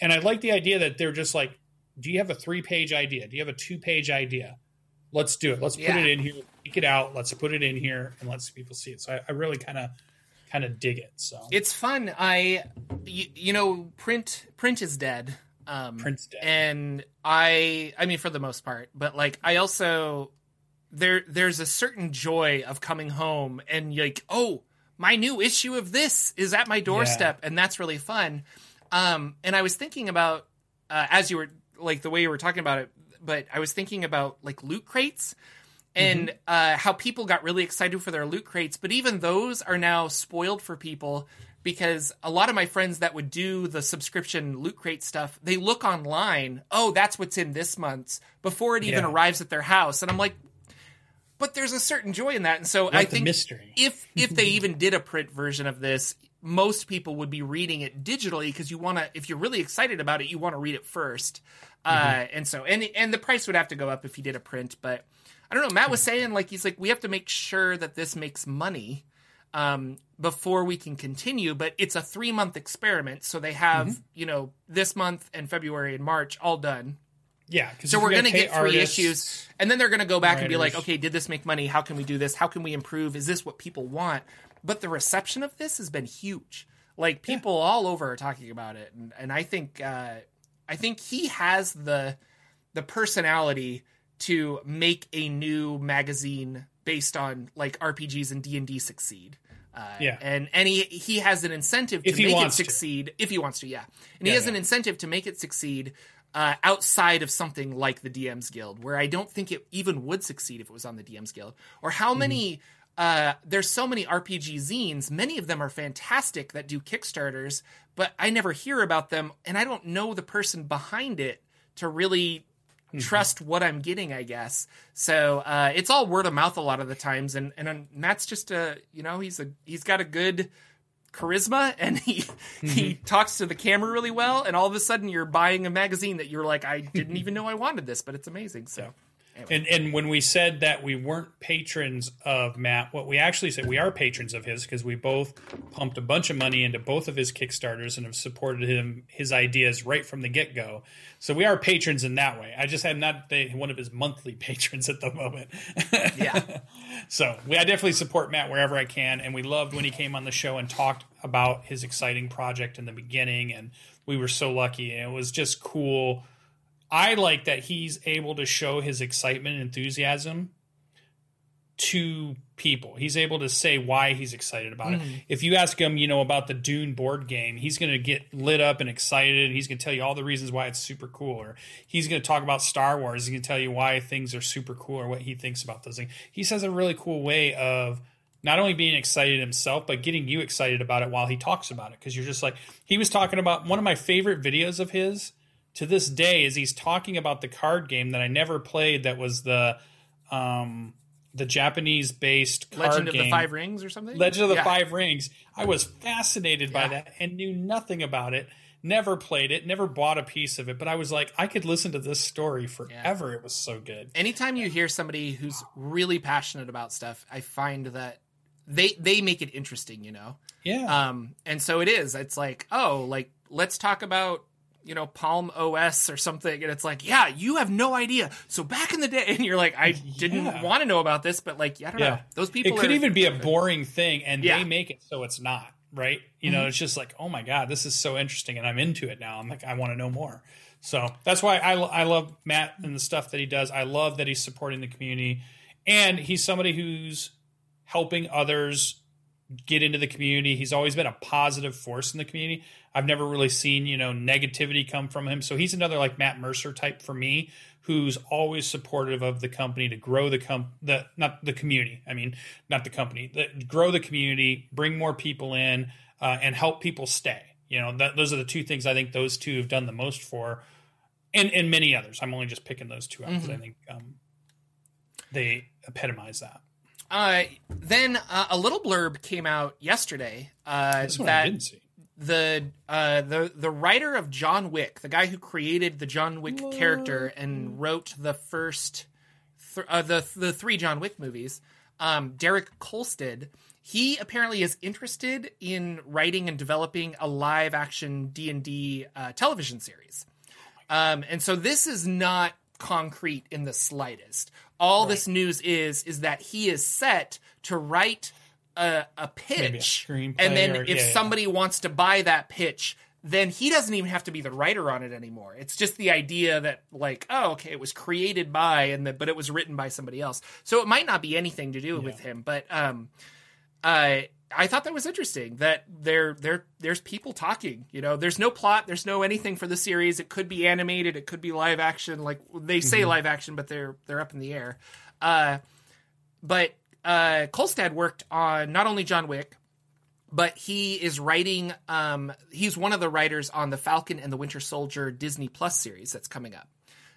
and I like the idea that they're just like, do you have a three page idea? Do you have a two page idea? Let's do it. Let's put Yeah. it in here, take it out, let's put it in here and let's people see it. So I, I really kind of kind of dig it. So It's fun. I, you, you know, print print is dead. Um, Print's dead. and I, I mean, for the most part, but like, I also there there's a certain joy of coming home and like, oh, my new issue of this is at my doorstep, and that's really fun. Um, and I was thinking about uh, as you were like the way you were talking about it, but I was thinking about like loot crates and uh, how people got really excited for their loot crates, but even those are now spoiled for people because a lot of my friends that would do the subscription loot crate stuff, they look online, oh, that's what's in this month's before it even Yeah. arrives at their house, and I'm like, but there's a certain joy in that, and so I think mystery. if if they <laughs> even did a print version of this, most people would be reading it digitally because you want to. If you're really excited about it, you want to read it 1st Uh, and so and and the price would have to go up if you did a print. But I don't know. Matt was saying like he's like we have to make sure that this makes money um, before we can continue. But it's a three month experiment, so they have you know this month and February and March all done. Yeah, So we're going to get three issues, and then they're going to go back and be like, okay, did this make money? How can we do this? How can we improve? Is this what people want? But the reception of this has been huge. Like people all over are talking about it, and, and I think uh, I think he has the the personality to make a new magazine based on like RPGs and D and D succeed. Uh, Yeah. and and he he has an incentive to If make it wants to. succeed if he wants to, yeah. And he Yeah, has an incentive to make it succeed uh, outside of something like the DM's Guild, where I don't think it even would succeed if it was on the DM's Guild. Or how many? Uh, there's so many RPG zines. Many of them are fantastic that do Kickstarters, but I never hear about them, and I don't know the person behind it to really trust what I'm getting. I guess so. Uh, it's all word of mouth a lot of the times, and and um, Matt's just a you know he's a he's got a good charisma and he he talks to the camera really well and all of a sudden you're buying a magazine that you're like I didn't even know I wanted this but it's amazing so And and when we said that we weren't patrons of Matt, what we actually said we are patrons of his because we both pumped a bunch of money into both of his kickstarters and have supported him his ideas right from the get go. So we are patrons in that way. I just am not the, one of his monthly <laughs> patrons at the moment. yeah <laughs> So we, I definitely support Matt wherever I can, and we loved when he came on the show and talked about his exciting project in the beginning, and we were so lucky, and it was just cool. I like that he's able to show his excitement and enthusiasm to people. He's able to say why he's excited about it. Mm-hmm. If you ask him, you know, about the Dune board game, he's going to get lit up and excited and he's going to tell you all the reasons why it's super cool or he's going to talk about Star Wars, he's going to tell you why things are super cool or what he thinks about those things. He says a really cool way of not only being excited himself but getting you excited about it while he talks about it because you're just like he was talking about one of my favorite videos of his to this day is he's talking about the card game that I never played that was the um the Japanese based card Legend of game the Five Rings or something Legend of the Yeah. Five Rings. I was fascinated by Yeah. that and knew nothing about it. Never played it, never bought a piece of it, but I was like, I could listen to this story forever. It was so good. anytime you hear somebody who's really passionate about stuff I find that they they make it interesting you know Yeah. um and so it is it's like oh like let's talk about you know palm os or something and it's like yeah you have no idea so back in the day <laughs> and you're like i didn't Yeah. want to know about this but like yeah, i don't know those people it could are- even be a boring thing and Yeah. they make it so it's not, right? You know, mm-hmm. it's just like, oh my God, this is so interesting and I'm into it now. I'm like, I want to know more. So that's why I, I love Matt and the stuff that he does. I love that he's supporting the community and he's somebody who's helping others get into the community. He's always been a positive force in the community. I've never really seen, you know, negativity come from him. So he's another like Matt Mercer type for me, who's always supportive of the company to grow the com the not the community. I mean, not the company, the, grow the community, bring more people in, uh, and help people stay. You know, that, those are the two things I think those two have done the most for, and and many others. I'm only just picking those two out because mm-hmm. I think um, they epitomize that. Uh, then uh, a little blurb came out yesterday uh, that the uh, the the writer of John Wick, the guy who created the John Wick what? character and wrote the first th- uh, the the three John Wick movies, um, Derek Kolstad, he apparently is interested in writing and developing a live action D and D uh, television series. Um, and so this is not concrete in the slightest. All right. this news is is that he is set to write a, a pitch, a and then or, if yeah, somebody yeah. wants to buy that pitch, then he doesn't even have to be the writer on it anymore. It's just the idea that like, oh, okay, it was created by and the, but it was written by somebody else. So it might not be anything to do yeah. with him, but um, uh, I thought that was interesting that there there there's people talking. You know, there's no plot, there's no anything for the series. It could be animated, it could be live action. Like they say mm-hmm. live action, but they're they're up in the air. Uh, but uh, Kolstad worked on not only John Wick, but he is writing. Um, he's one of the writers on the Falcon and the Winter Soldier Disney Plus series that's coming up.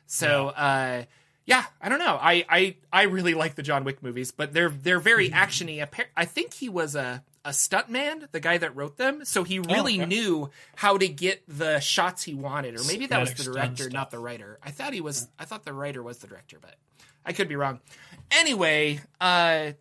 So. Yeah. Uh, yeah, I don't know. I, I I really like the John Wick movies, but they're they're very mm-hmm. actiony. I think he was a a stuntman, the guy that wrote them, so he oh, really oh, okay. knew how to get the shots he wanted, or maybe that was the director, not the writer. I thought he was. I thought the writer was the director, but I could be wrong. Anyway, uh,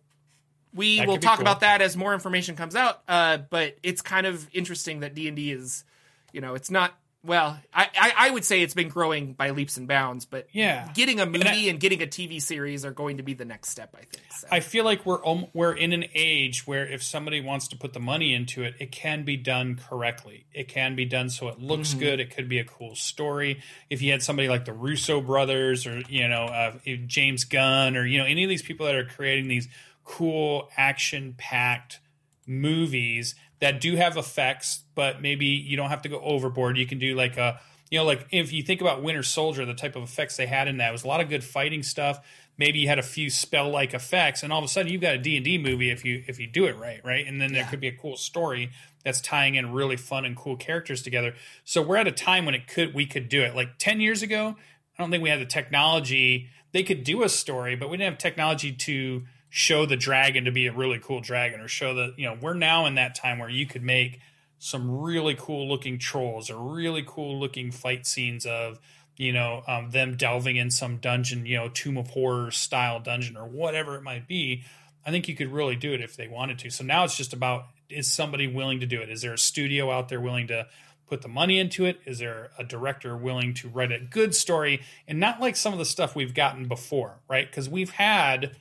we that will talk cool. about that as more information comes out. Uh, but it's kind of interesting that D and D is, you know, it's not well, I, I, I, would say it's been growing by leaps and bounds, but yeah, getting a movie and, I, and getting a TV series are going to be the next step. I think. So. I feel like we're we're in an age where if somebody wants to put the money into it, it can be done correctly. It can be done so it looks mm-hmm. good. It could be a cool story. If you had somebody like the Russo brothers or you know uh, James Gunn or you know any of these people that are creating these cool action packed movies that do have effects, but maybe you don't have to go overboard. You can do like a, you know, like if you think about Winter Soldier, the type of effects they had in that was a lot of good fighting stuff. Maybe you had a few spell like effects, and all of a sudden you've got a D and D movie if you if you do it right, right? And then there could be a cool story that's tying in really fun and cool characters together. So we're at a time when it could we could do it. Like ten years ago, I don't think we had the technology. They could do a story, but we didn't have technology to show the dragon to be a really cool dragon or show that you know we're now in that time where you could make some really cool looking trolls or really cool looking fight scenes of you know um, them delving in some dungeon you know tomb of horror style dungeon or whatever it might be. I think you could really do it if they wanted to. So now it's just about is somebody willing to do it? Is there a studio out there willing to put the money into it? Is there a director willing to write a good story? And not like some of the stuff we've gotten before right? Because we've had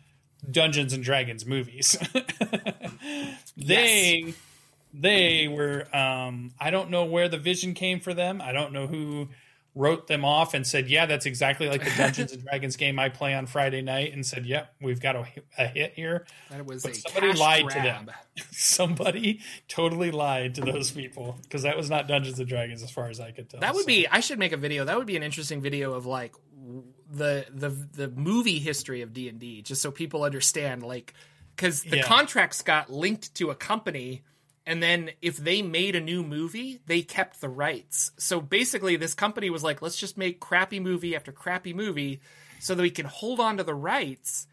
Dungeons and Dragons movies. <laughs> they yes. they were um, I don't know where the vision came for them. I don't know who wrote them off and said, "Yeah, that's exactly like the <laughs> Dungeons and Dragons game I play on Friday night." And said, "Yep, yeah, we've got a, a, hit here." That was but somebody lied grab. to them. <laughs> somebody totally lied to those people because that was not Dungeons and Dragons as far as I could tell. That would so. be. I should make a video. That would be an interesting video of like the the the movie history of D and D, just so people understand, like, because the yeah. contracts got linked to a company and then if they made a new movie, they kept the rights. So basically, this company was like, let's just make crappy movie after crappy movie so that we can hold on to the rights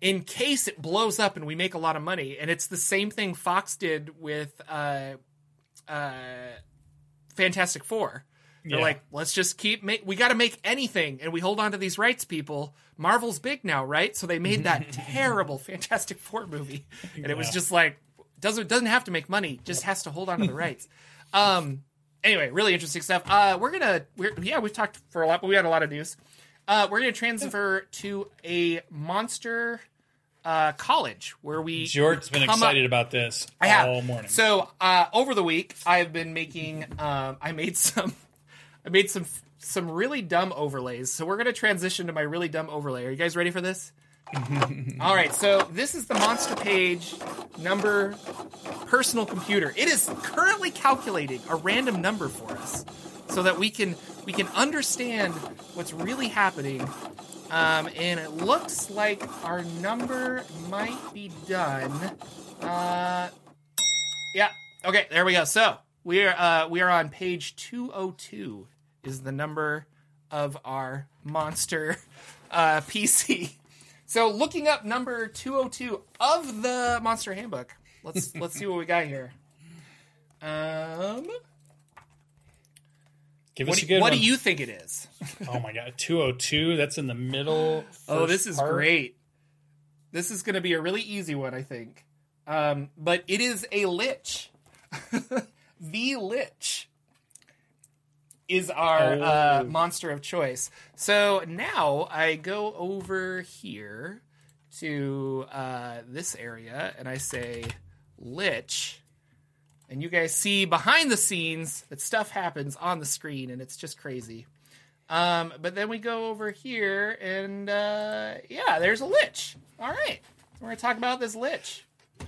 in case it blows up and we make a lot of money. And it's the same thing Fox did with uh, uh, Fantastic Four. They're yeah. like, let's just keep make. We got to make anything, and we hold on to these rights, people. Marvel's big now, right? So they made that <laughs> terrible Fantastic Four movie, and it was just like, doesn't doesn't have to make money, just has to hold on to the rights. <laughs> Um. Anyway, really interesting stuff. Uh, we're gonna we're yeah we've talked for a lot, but we had a lot of news. Uh, we're gonna transfer to a monster uh, college where we. George's been excited up. about this I have. all morning. So uh, over the week, I've been making. Um, I made <laughs> some. I made some some really dumb overlays. So we're gonna transition to my really dumb overlay. Are you guys ready for this? <laughs> All right, so this is the monster page number personal computer. It is currently calculating a random number for us so that we can we can understand what's really happening. Um, and it looks like our number might be done. Uh, yeah. Okay, there we go. So we are uh, we are on page two oh two. Is the number of our monster <laughs> uh, <laughs> PC. So looking up number 202 of the Monster Handbook. Let's <laughs> let's see what we got here. Um Give what, us do, a good what one. do you think it is? Oh my god, 202. That's in the middle. oh, this is part. great. This is going to be a really easy one, I think. Um, but it is a lich. the lich is our uh, Oh. monster of choice. So now I go over here to uh, this area and I say lich. And you guys see behind the scenes that stuff happens on the screen and it's just crazy. Um, but then we go over here and uh, yeah, there's a lich. All right. We're going to talk about this lich.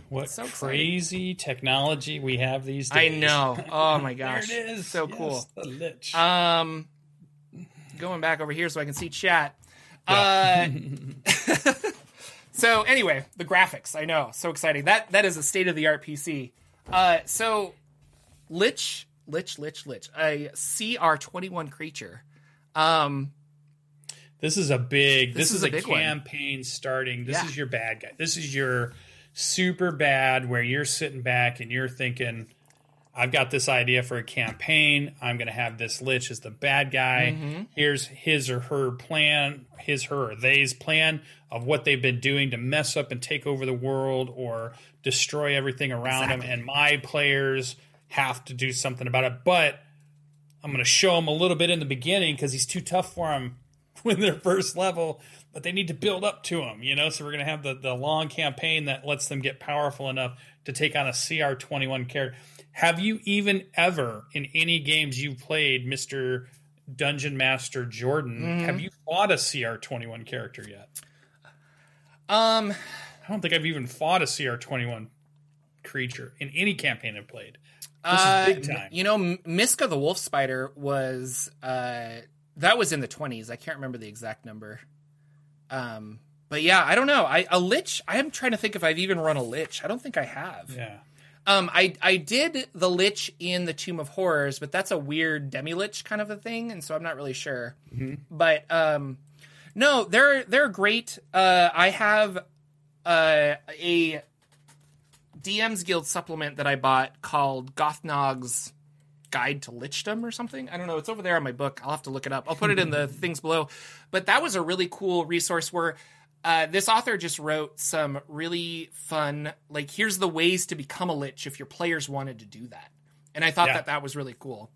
What so exciting. crazy technology we have these days. I know. <laughs> Oh my there gosh. it is. So Yes, cool. The lich. Um, going back over here so I can see chat. Uh, <laughs> <laughs> so anyway, the graphics. I know, so exciting. That that is a state of the art PC. Uh, so Lich, Lich, Lich, Lich, a CR twenty one creature. Um, This is a big. This This, is is, a a, big one. campaign starting. This Yeah. is your bad guy. This is your super bad where you're sitting back and you're thinking, "I've got this idea for a campaign. I'm going to have this lich as the bad guy. Mm-hmm. Here's his or her plan, his, her, or they's plan of what they've been doing to mess up and take over the world or destroy everything around them. And my players have to do something about it. But I'm going to show them a little bit in the beginning because he's too tough for them when <laughs> they're first level, but they need to build up to them, you know? So we're going to have the, the long campaign that lets them get powerful enough to take on a CR21 character. Have you even ever, in any games you've played, Mr. Dungeon Master Jordan, have you fought a CR21 character yet? um, I don't think I've even fought a CR21 creature in any campaign I've played. This uh, is big time. You know, Miska the wolf spider was uh, that was in the twenties. I can't remember the exact number. Um, but yeah, I don't know. I a lich. I am trying to think if I've even run a lich. I don't think I have. yeah. Um, I I did the lich in the Tomb of Horrors, but that's a weird demi lich kind of a thing, and so I'm not really sure. But um, no, they're they're great. Uh, I have uh, a DM's Guild supplement that I bought called Gothnog's Guide to Lichdom or something. I don't know. It's over there on my book. I'll have to look it up. I'll put it in the <laughs> things below. But that was a really cool resource where uh, this author just wrote some really fun, like, here's the ways to become a lich if your players wanted to do that. And I thought Yeah. that that was really cool.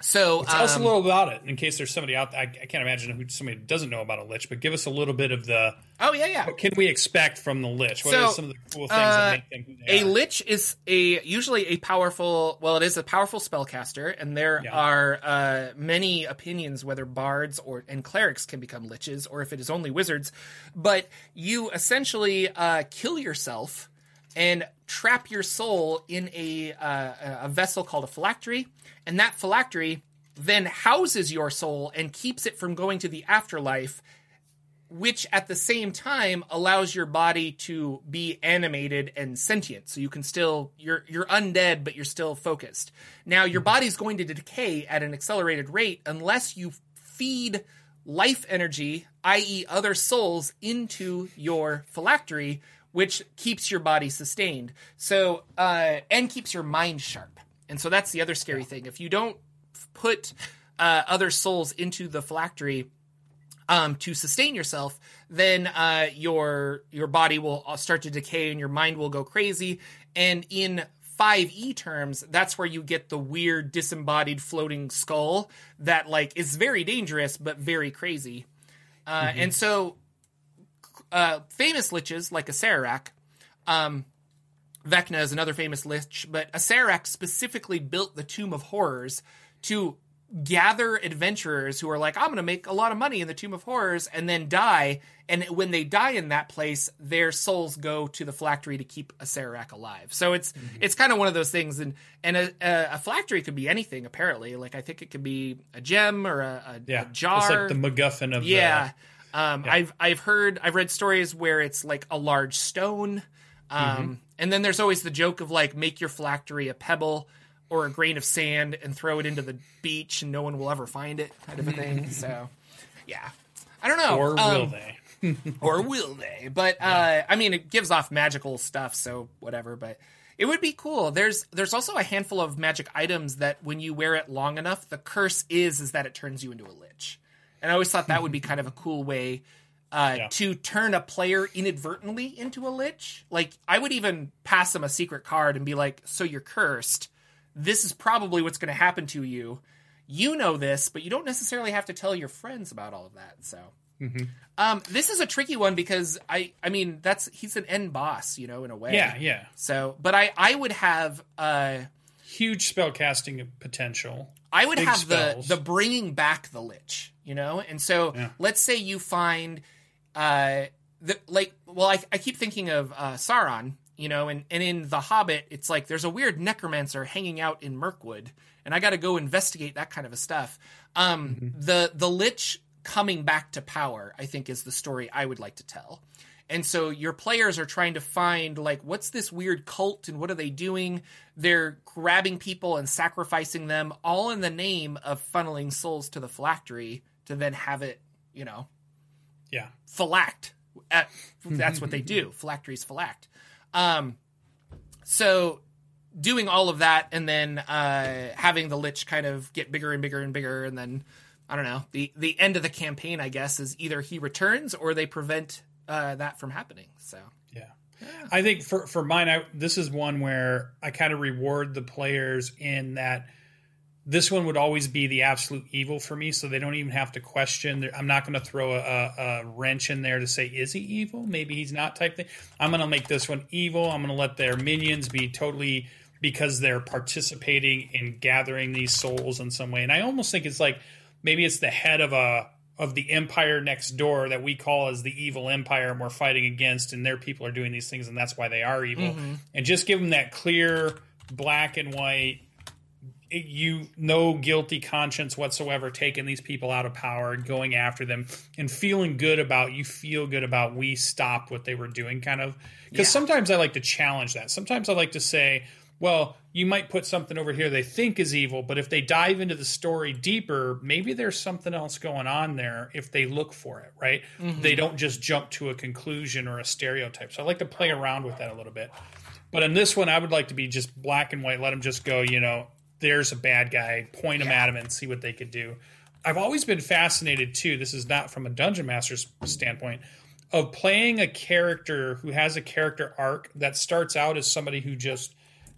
So, Tell us a um, little about it in case there's somebody out there. I, I can't imagine who somebody doesn't know about a lich, but give us a little bit of the oh yeah, yeah. what can we expect from the lich? What So, are some of the cool things uh, that make them A are? lich is a usually a powerful. Well, it is a powerful spellcaster, and there Yeah. are uh, many opinions whether bards or and clerics can become liches, or if it is only wizards. But you essentially uh, kill yourself and trap your soul in a uh, a vessel called a phylactery, and that phylactery then houses your soul and keeps it from going to the afterlife which at the same time allows your body to be animated and sentient. So you can still you're you're undead but you're still focused. Now your body's going to decay at an accelerated rate unless you feed life energy i.e. other souls into your phylactery which keeps your body sustained so uh and keeps your mind sharp and so that's the other scary thing if you don't put uh, other souls into the phylactery um, to sustain yourself, then uh, your your body will uh, start to decay and your mind will go crazy. And in 5e terms, that's where you get the weird disembodied floating skull that like is very dangerous but very crazy. Uh, And so, uh, famous liches like Acererak, um, Vecna is another famous lich, but Acererak specifically built the Tomb of Horrors to gather adventurers who are like, I'm going to make a lot of money in the Tomb of Horrors, and then die. And when they die in that place, their souls go to the phylactery to keep a Acererak alive. So it's Mm-hmm. it's kind of one of those things, and and a, a, a phylactery could be anything. Apparently, like I think it could be a gem or a, a, Yeah, a jar. It's like the MacGuffin of Yeah. the, Um, I've I've heard I've read stories where it's like a large stone, um, Mm-hmm. and then there's always the joke of like make your phylactery a pebble or a grain of sand and throw it into the beach and no one will ever find it, kind of a thing. <laughs> so, yeah, I don't know. or will Um, they? <laughs> or will they? But uh, I mean, it gives off magical stuff, so whatever. But it would be cool. There's there's also a handful of magic items that when you wear it long enough, the curse is is that it turns you into a lich. And I always thought that would be kind of a cool way uh, Yeah. to turn a player inadvertently into a lich. Like I would even pass them a secret card and be like, "So you're cursed. This is probably what's going to happen to you." You know this, but you don't necessarily have to tell your friends about all of that. So, um, this is a tricky one because I, I mean, that's he's an end boss, you know, in a way. Yeah, yeah. So, but I, I would have, uh, Huge spell casting potential. I would Big have spells. the the bringing back the lich, you know. And so, Yeah. let's say you find, uh, the like, well, I, I keep thinking of uh, Sauron, you know, and and in The Hobbit, it's like there's a weird necromancer hanging out in Mirkwood, and I got to go investigate that kind of a stuff. Um, Mm-hmm. the the lich coming back to power, I think, is the story I would like to tell. And so your players are trying to find like what's this weird cult and what are they doing? They're grabbing people and sacrificing them all in the name of funneling souls to the phylactery to then have it, you know, Yeah. phylact. Uh, that's what they do. <laughs> Phylacteries phylact. Um, so doing all of that and then uh, having the lich kind of get bigger and bigger and bigger and then I don't know the the end of the campaign I guess is either he returns or they prevent uh, that from happening. So Yeah. I think for for mine, I, this is one where I kind of reward the players in that this one would always be the absolute evil for me, so they don't even have to question. I'm not going to throw a, a, a wrench in there to say is he evil? Maybe he's not type thing. I'm going to make this one evil. I'm going to let their minions be totally because they're participating in gathering these souls in some way. And I almost think it's like maybe it's the head of a of the empire next door that we call as the evil empire and we're fighting against and their people are doing these things and that's why they are evil mm-hmm. and just give them that clear black and white it- you no guilty conscience whatsoever taking these people out of power and going after them and feeling good about you feel good about we stopped what they were doing kind of. Because Yeah. sometimes i like to challenge that. Sometimes i like to say well you might put something over here they think is evil but if they dive into the story deeper maybe there's something else going on there if they look for it right? Mm-hmm. They don't just jump to a conclusion or a stereotype. So i like to play around with that a little bit. But in this one, I would like to be just black and white. Let them just go, you know, there's a bad guy, point him at him and see what they could do. I've always been fascinated, too. This is not from a dungeon master's standpoint of playing a character who has a character arc that starts out as somebody who just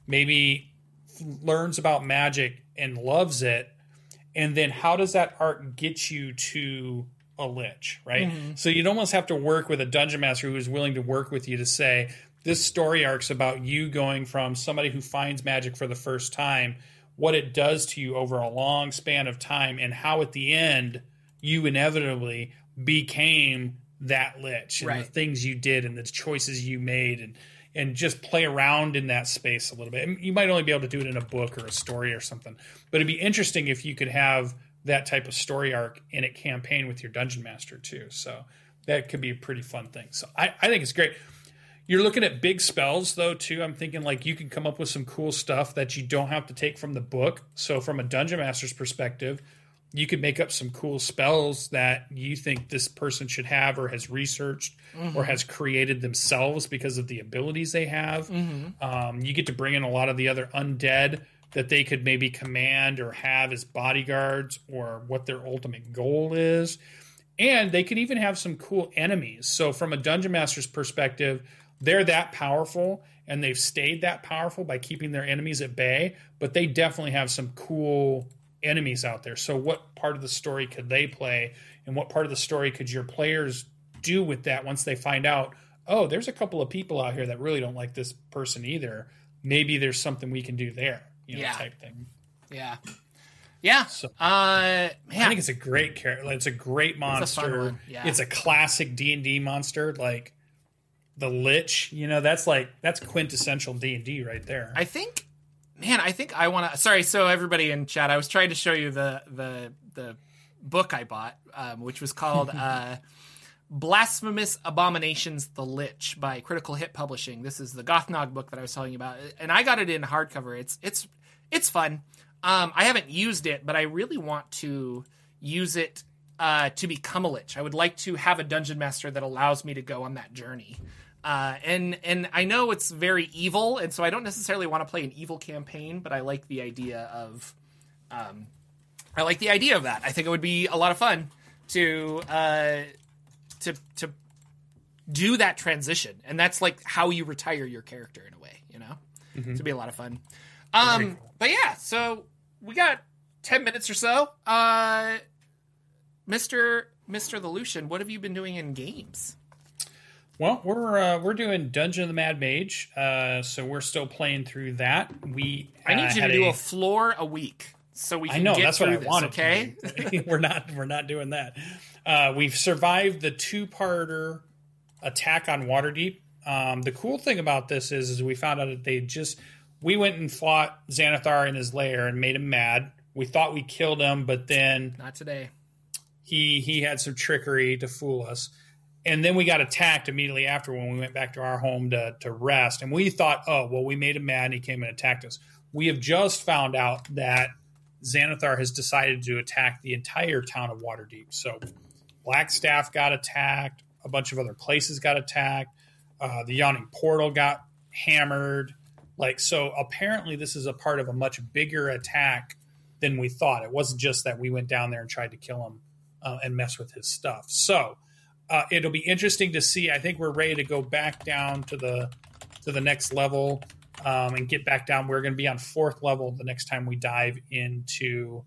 maybe learns about magic and loves it. And then how does that arc get you to a lich, right? Mm-hmm. So you'd almost have to work with a dungeon master who is willing to work with you to say, this story arc's about you going from somebody who finds magic for the first time, what it does to you over a long span of time, and how at the end you inevitably became that lich and Right. the things you did and the choices you made and and just play around in that space a little bit. And You might only be able to do it in a book or a story or something, but it'd be interesting if you could have that type of story arc in a campaign with your dungeon master too. So that could be a pretty fun thing. So I, I think it's great. You're looking at big spells though too. I'm thinking like you can come up with some cool stuff that you don't have to take from the book. So from a dungeon master's perspective, you could make up some cool spells that you think this person should have or has researched or has created themselves because of the abilities they have. Um, you get to bring in a lot of the other undead that they could maybe command or have as bodyguards or what their ultimate goal is. And they could even have some cool enemies. So, from a dungeon master's perspective, they're that powerful and they've stayed that powerful by keeping their enemies at bay, but they definitely have some cool enemies out there. So, what part of the story could they play? And what part of the story could your players do with that once they find out, oh, there's a couple of people out here that really don't like this person either? Maybe there's something we can do there, you know, Yeah. type thing. yeah, Yeah. So- uh, man, I think it's a great character. It's a great monster. one, yeah. It's a classic D and D monster, like the Lich. You know, that's like that's quintessential D and D right there. I think, man, I think I want to. Sorry, so everybody in chat, I was trying to show you the the the book I bought, um, which was called <laughs> uh, "Blasphemous Abominations: The Lich" by Critical Hit Publishing. This is the Gothnog book that I was telling you about, and I got it in hardcover. It's it's it's fun. Um, I haven't used it, but I really want to use it uh, to become a lich. I would like to have a dungeon master that allows me to go on that journey. Uh, and and I know it's very evil, and so I don't necessarily want to play an evil campaign, but I like the idea of, um, I like the idea of that. I think it would be a lot of fun to uh, to to do that transition, and that's like how you retire your character in a way, you know. It'd be a lot of fun. Um, but yeah, so we got ten minutes or so. Uh, Mister Mister the Lucien, what have you been doing in games? Well, we're uh, we're doing Dungeon of the Mad Mage, uh, so we're still playing through that. We I need uh, you to do a, floor a week so we I can know get that's through what I this, wanted. okay? <laughs> we're not we're not doing that. Uh, we've survived the two parter attack on Waterdeep. Um, the cool thing about this is, is we found out that they just we went and fought Xanathar in his lair and made him mad. We thought we killed him, but then Not today. he he had some trickery to fool us. And then we got attacked immediately after when we went back to our home to, to rest. And we thought, oh, well, we made him mad and he came and attacked us. We have just found out that Xanathar has decided to attack the entire town of Waterdeep. So Blackstaff got attacked, a bunch of other places got attacked, uh, the Yawning Portal got hammered. Like, so apparently, this is a part of a much bigger attack than we thought. It wasn't just that we went down there and tried to kill him uh, and mess with his stuff. So uh, it'll be interesting to see. I think we're ready to go back down to the to the next level um, and get back down. We're going to be on fourth level the next time we dive into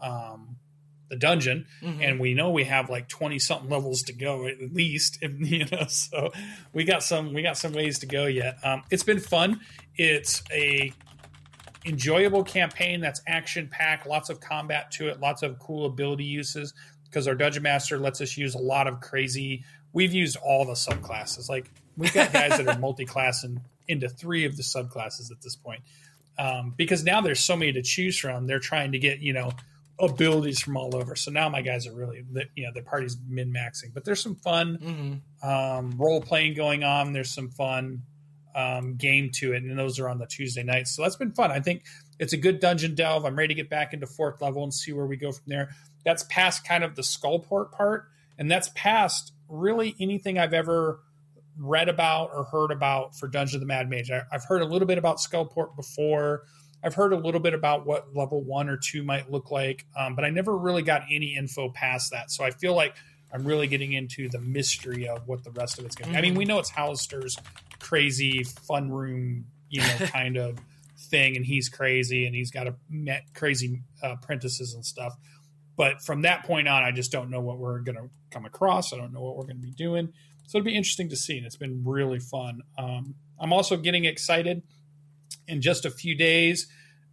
um, the dungeon, Mhm. and we know we have like twenty something levels to go at least. <laughs> if- You know, so we got some we got some ways to go yet. Um, it's been fun. It's a enjoyable campaign that's action packed, lots of combat to it, lots of cool ability uses because our dungeon master lets us use a lot of crazy. We've used all the subclasses. Like we've got guys that are <laughs> multi-class and into three of the subclasses at this point. Um, because now there's so many to choose from. They're trying to get you know abilities from all over. So now my guys are really the- you know the party's min maxing, but there's some fun Mhm. um, role playing going on. There's some fun um, game to it, and those are on the Tuesday nights. So that's been fun. I think it's a good dungeon delve. I'm ready to get back into fourth level and see where we go from there. That's past kind of the Skullport part, and that's past really anything I've ever read about or heard about for Dungeon of the Mad Mage. I, I've heard a little bit about Skullport before. I've heard a little bit about what level one or two might look like, um, but I never really got any info past that. So I feel like I'm really getting into the mystery of what the rest of it's going to be. I mean, we know it's Halaster's crazy fun room, you know, <laughs> kind of thing, and he's crazy and he's got a met crazy uh, apprentices and stuff. But from that point on, I just don't know what we're going to come across. I don't know what we're going to be doing. So it'll be interesting to see, and it's been really fun. Um, I'm also getting excited. In just a few days,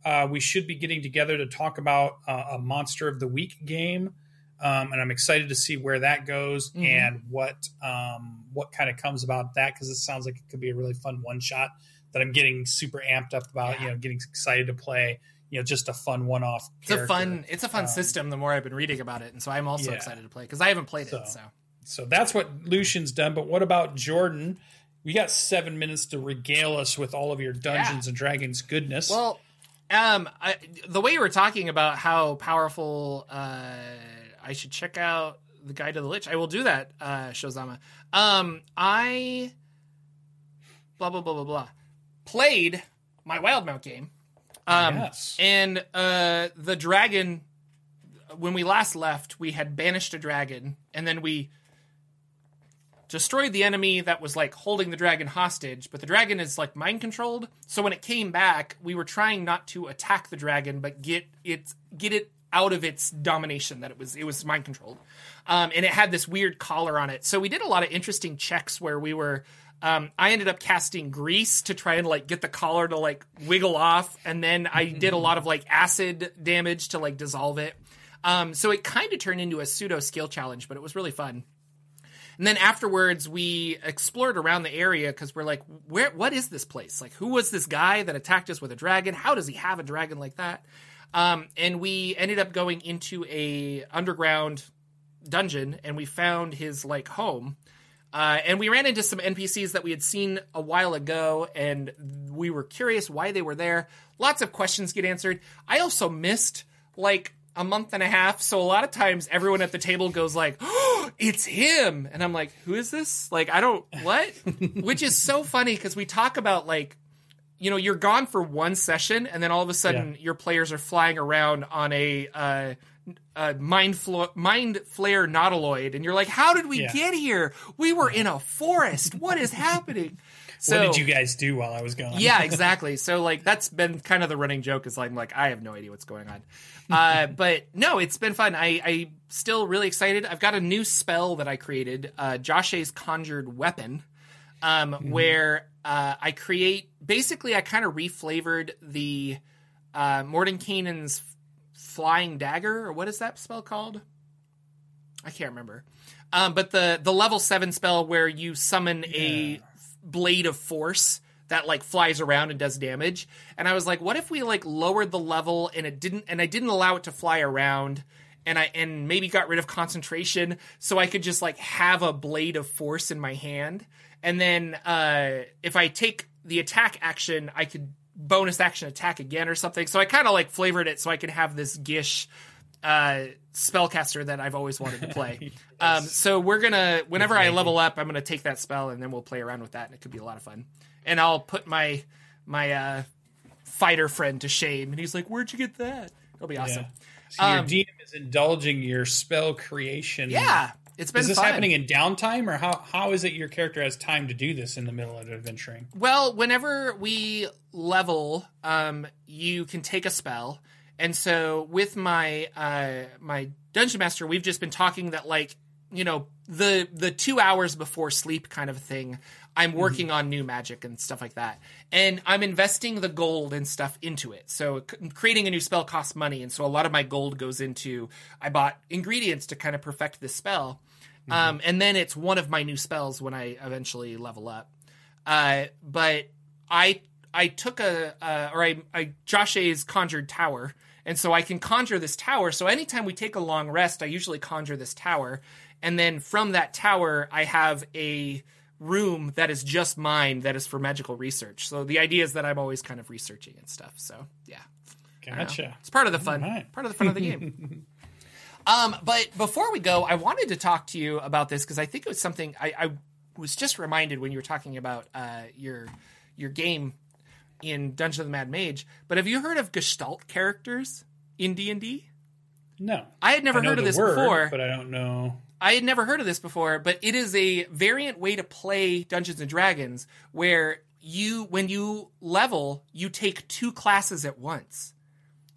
uh, we should be getting together to talk about uh, a Monster of the Week game, um, and I'm excited to see where that goes Mhm. and what um, what kind of comes about that because it sounds like it could be a really fun one shot that I'm getting super amped up about. You know, getting excited to play. You know, just a fun one off. It's a fun it's a fun Um, system the more I've been reading about it, and so I'm also yeah. excited to play because I haven't played So. it. So So that's what Lucien's done. But what about Jordan? We got seven minutes to regale us with all of your Dungeons and Dragons goodness. Well, um, I, the way you were talking about how powerful uh, I should check out the Guide to the Lich, I will do that, uh, Shozama. Um, I blah blah blah blah blah played my Wild Wildemount game, um, Yes. and uh, the dragon. When we last left, we had banished a dragon, and then we destroyed the enemy that was like holding the dragon hostage, but the dragon is like mind controlled. So when it came back, we were trying not to attack the dragon, but get it get it out of its domination that it was it was mind controlled. Um, and it had this weird collar on it. So we did a lot of interesting checks where we were Um, I ended up casting grease to try and like get the collar to like wiggle off, and then I did a lot of like acid damage to like dissolve it. Um, so it kind of turned into a pseudo skill challenge, but it was really fun. And then afterwards, we explored around the area because we're like, where? What is this place? Like, who was this guy that attacked us with a dragon? How does he have a dragon like that? Um, and we ended up going into a underground dungeon, and we found his like home. Uh, and we ran into some NPCs that we had seen a while ago, and we were curious why they were there. Lots of questions get answered. I also missed like a month and a half, so a lot of times everyone at the table goes like, oh, "It's him," and I'm like, "Who is this?" Like, I don't what, <laughs> which is so funny because we talk about like you know you're gone for one session and then all of a sudden Yeah. your players are flying around on a uh, uh, mind flo- mind flayer nautiloid and you're like how did we Yeah. get here? We were in a forest. What is happening? So <laughs> what did you guys do while I was gone? yeah <laughs> exactly. So like that's been kind of the running joke is like I'm like i have no idea what's going on. Uh, <laughs> but no it's been fun. I i still really excited. I've got a new spell that i created uh, josh's conjured weapon um, where uh, I create basically I kind of reflavored the uh, Mordenkainen's flying dagger or what is that spell called? I can't remember. Um, but the the level seven spell where you summon a blade of force that like flies around and does damage. And I was like, what if we like lowered the level and it didn't and I didn't allow it to fly around and I and maybe got rid of concentration so I could just like have a blade of force in my hand. And then uh if I take the attack action, I could bonus action attack again or something. So I kind of like flavored it so I can have this gish uh, spellcaster that I've always wanted to play. <laughs> um, so we're gonna whenever I level up, I'm gonna take that spell and then we'll play around with that, and it could be a lot of fun. And I'll put my my uh, fighter friend to shame, and he's like, "Where'd you get that?" It'll be awesome. So your Um, DM is indulging your spell creation. Yeah, it's been Is this fun. happening in downtime, or how how is it your character has time to do this in the middle of adventuring? Well, whenever we level, um, you can take a spell, and so with my uh, my dungeon master, we've just been talking that like you know the the two hours before sleep kind of thing. I'm working on new magic and stuff like that, and I'm investing the gold and stuff into it. So creating a new spell costs money, and so a lot of my gold goes into I bought ingredients to kind of perfect this spell, um, and then it's one of my new spells when I eventually level up. Uh, but I I took a uh, or I I Josh's conjured tower, and so I can conjure this tower. So anytime we take a long rest, I usually conjure this tower, and then from that tower I have a room that is just mine that is for magical research. So the idea is that I'm always kind of researching and stuff. So yeah. I don't know. Gotcha. It's part of the fun. right. Part of the fun of the game. <laughs> um, but before we go, I wanted to talk to you about this because I think it was something I, I was just reminded when you were talking about uh, your your game in Dungeon of the Mad Mage. But have you heard of Gestalt characters in D and D? No, I had never I heard of this word, before. but I don't know. I had never heard of this before, but it is a variant way to play Dungeons and Dragons where you when you level, you take two classes at once.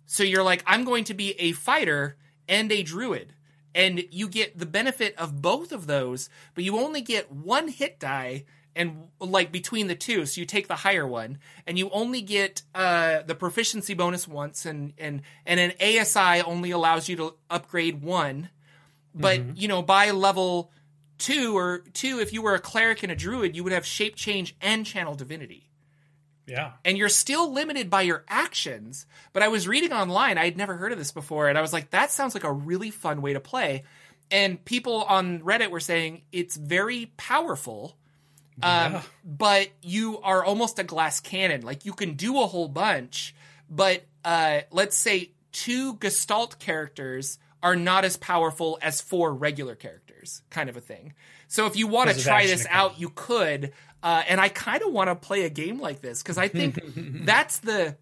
So you're like I'm going to be a fighter and a druid. And you get the benefit of both of those, but you only get one hit die and like between the two, so you take the higher one, and you only get uh, the proficiency bonus once, and and and an ASI only allows you to upgrade one, but you know by level two or two, if you were a cleric and a druid, you would have shape change and channel divinity Yeah, and you're still limited by your actions. But I was reading online, I had never heard of this before, and I was like, that sounds like a really fun way to play. And people on Reddit were saying it's very powerful, um, Yeah. but you are almost a glass cannon. Like you can do a whole bunch, but uh, let's say two Gestalt characters are not as powerful as four regular characters, kind of a thing. So if you want to try this economy. out, you could. Uh, and I kind of want to play a game like this because I think <laughs> that's the,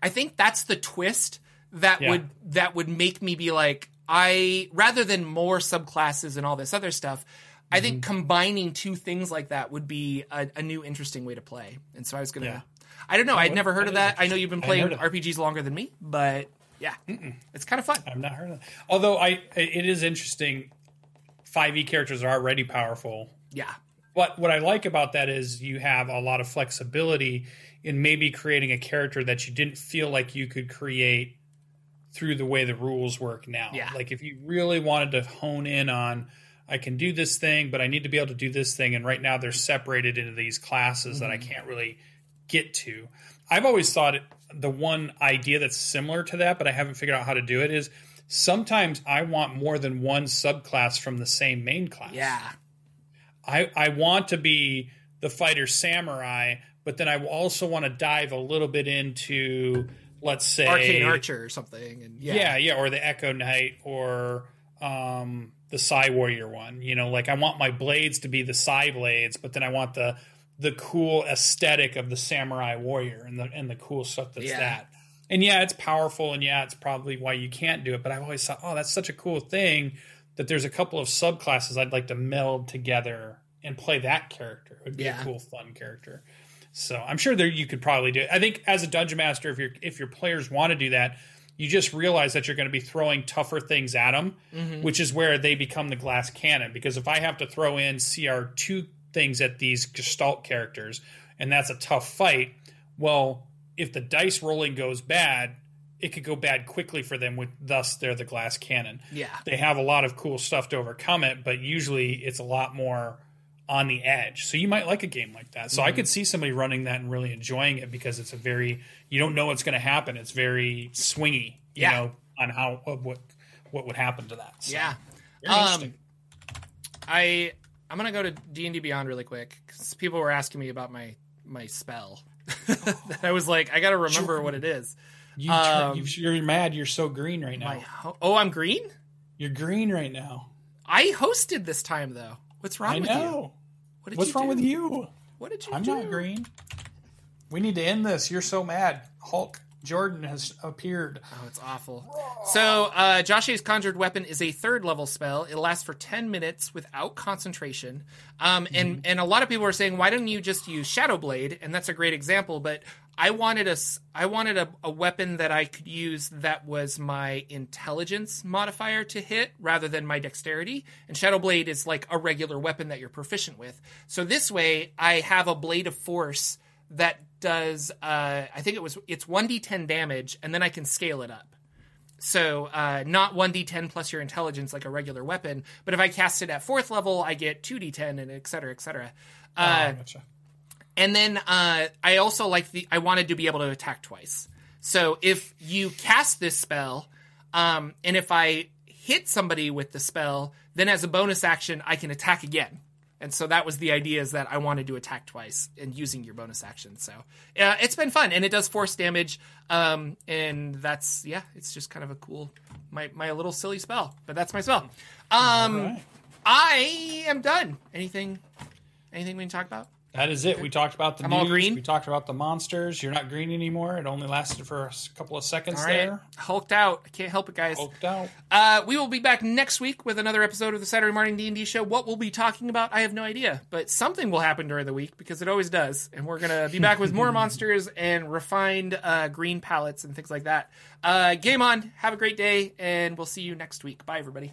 I think that's the twist that Yeah. would that would make me be like I rather than more subclasses and all this other stuff. I think Mm-hmm. combining two things like that would be a, a new interesting way to play. And so I was gonna. Yeah. I don't know. I'd never heard of that. I know you've been playing RPGs longer than me, but yeah, it's kind of fun. I've not heard of that. Although I, it is interesting. Five E characters are already powerful. Yeah, But what I like about that is you have a lot of flexibility in maybe creating a character that you didn't feel like you could create through the way the rules work now. Yeah. Like if you really wanted to hone in on I can do this thing, but I need to be able to do this thing and right now they're separated into these classes that I mm-hmm. can't really get to. I've always thought it, the one idea that's similar to that, but I haven't figured out how to do it is sometimes I want more than one subclass from the same main class. Yeah. I, I want to be the fighter samurai, but then I also want to dive a little bit into, let's say, Arcane Archer or something. And yeah. yeah, yeah, or the Echo Knight or um, the Psi Warrior one. You know, like I want my blades to be the Psi blades, but then I want the the cool aesthetic of the Samurai Warrior and the and the cool stuff that's Yeah. that. And yeah, it's powerful, and yeah, it's probably why you can't do it. But I've always thought, oh, that's such a cool thing that there's a couple of subclasses I'd like to meld together and play that character. It would be Yeah. a cool, fun character. So I'm sure there you could probably do it. I think as a dungeon master, if your if your players want to do that, you just realize that you're going to be throwing tougher things at them, mm-hmm. which is where they become the glass cannon. Because if I have to throw in CR two things at these Gestalt characters, and that's a tough fight, well, if the dice rolling goes bad, it could go bad quickly for them. With thus, they're the glass cannon Yeah. they have a lot of cool stuff to overcome it, but usually it's a lot more on the edge. So you might like a game like that. So I Mm-hmm. could see somebody running that and really enjoying it because it's a very you don't know what's going to happen. It's very swingy, you Yeah. know, on how what what would happen to that. So, Yeah. interesting. I I'm gonna go to D and D Beyond really quick because people were asking me about my my spell. that <laughs> <laughs> I was like, I gotta remember what it is. you, um, you, you're mad. You're so green right now. Ho- oh, I'm green. You're green right now. I hosted this time though. What's wrong I with you? What did What's you wrong do? with you? What did you I'm do? not green. We need to end this. You're so mad. Hulk Jordan has appeared. Oh, it's awful. So, uh, Joshi's Conjured Weapon is a third level spell. It lasts for 10 minutes without concentration. Um, and, and a lot of people are saying, why don't you just use Shadow Blade? And that's a great example. But I wanted a, I wanted a, a weapon that I could use that was my intelligence modifier to hit rather than my dexterity. And Shadow Blade is like a regular weapon that you're proficient with. So this way, I have a Blade of Force that does, uh, I think it was, it's 1d10 damage, and then I can scale it up. So uh, not 1d10 plus your intelligence like a regular weapon, but if I cast it at fourth level, I get 2d10 and et cetera, et cetera. Uh, Oh, gotcha. and then uh, I also like the I wanted to be able to attack twice. So if you cast this spell, um, and if I hit somebody with the spell, then as a bonus action I can attack again. And so that was the idea is that I wanted to attack twice and using your bonus action. So uh, it's been fun and it does force damage. Um, and that's yeah, it's just kind of a cool my my little silly spell. But that's my spell. Um, Right. I am done. Anything anything we can talk about? That is it. We talked about the I'm news. green. We talked about the monsters. You're not green anymore. It only lasted for a couple of seconds All right, there. hulked out. I can't help it, guys. Hulked out. Uh, we will be back next week with another episode of the Saturday Morning D and D Show. What we'll be talking about, I have no idea, but something will happen during the week because it always does. And we're gonna be back with more <laughs> monsters and refined uh, green palettes and things like that. Uh, game on. Have a great day, and we'll see you next week. Bye, everybody.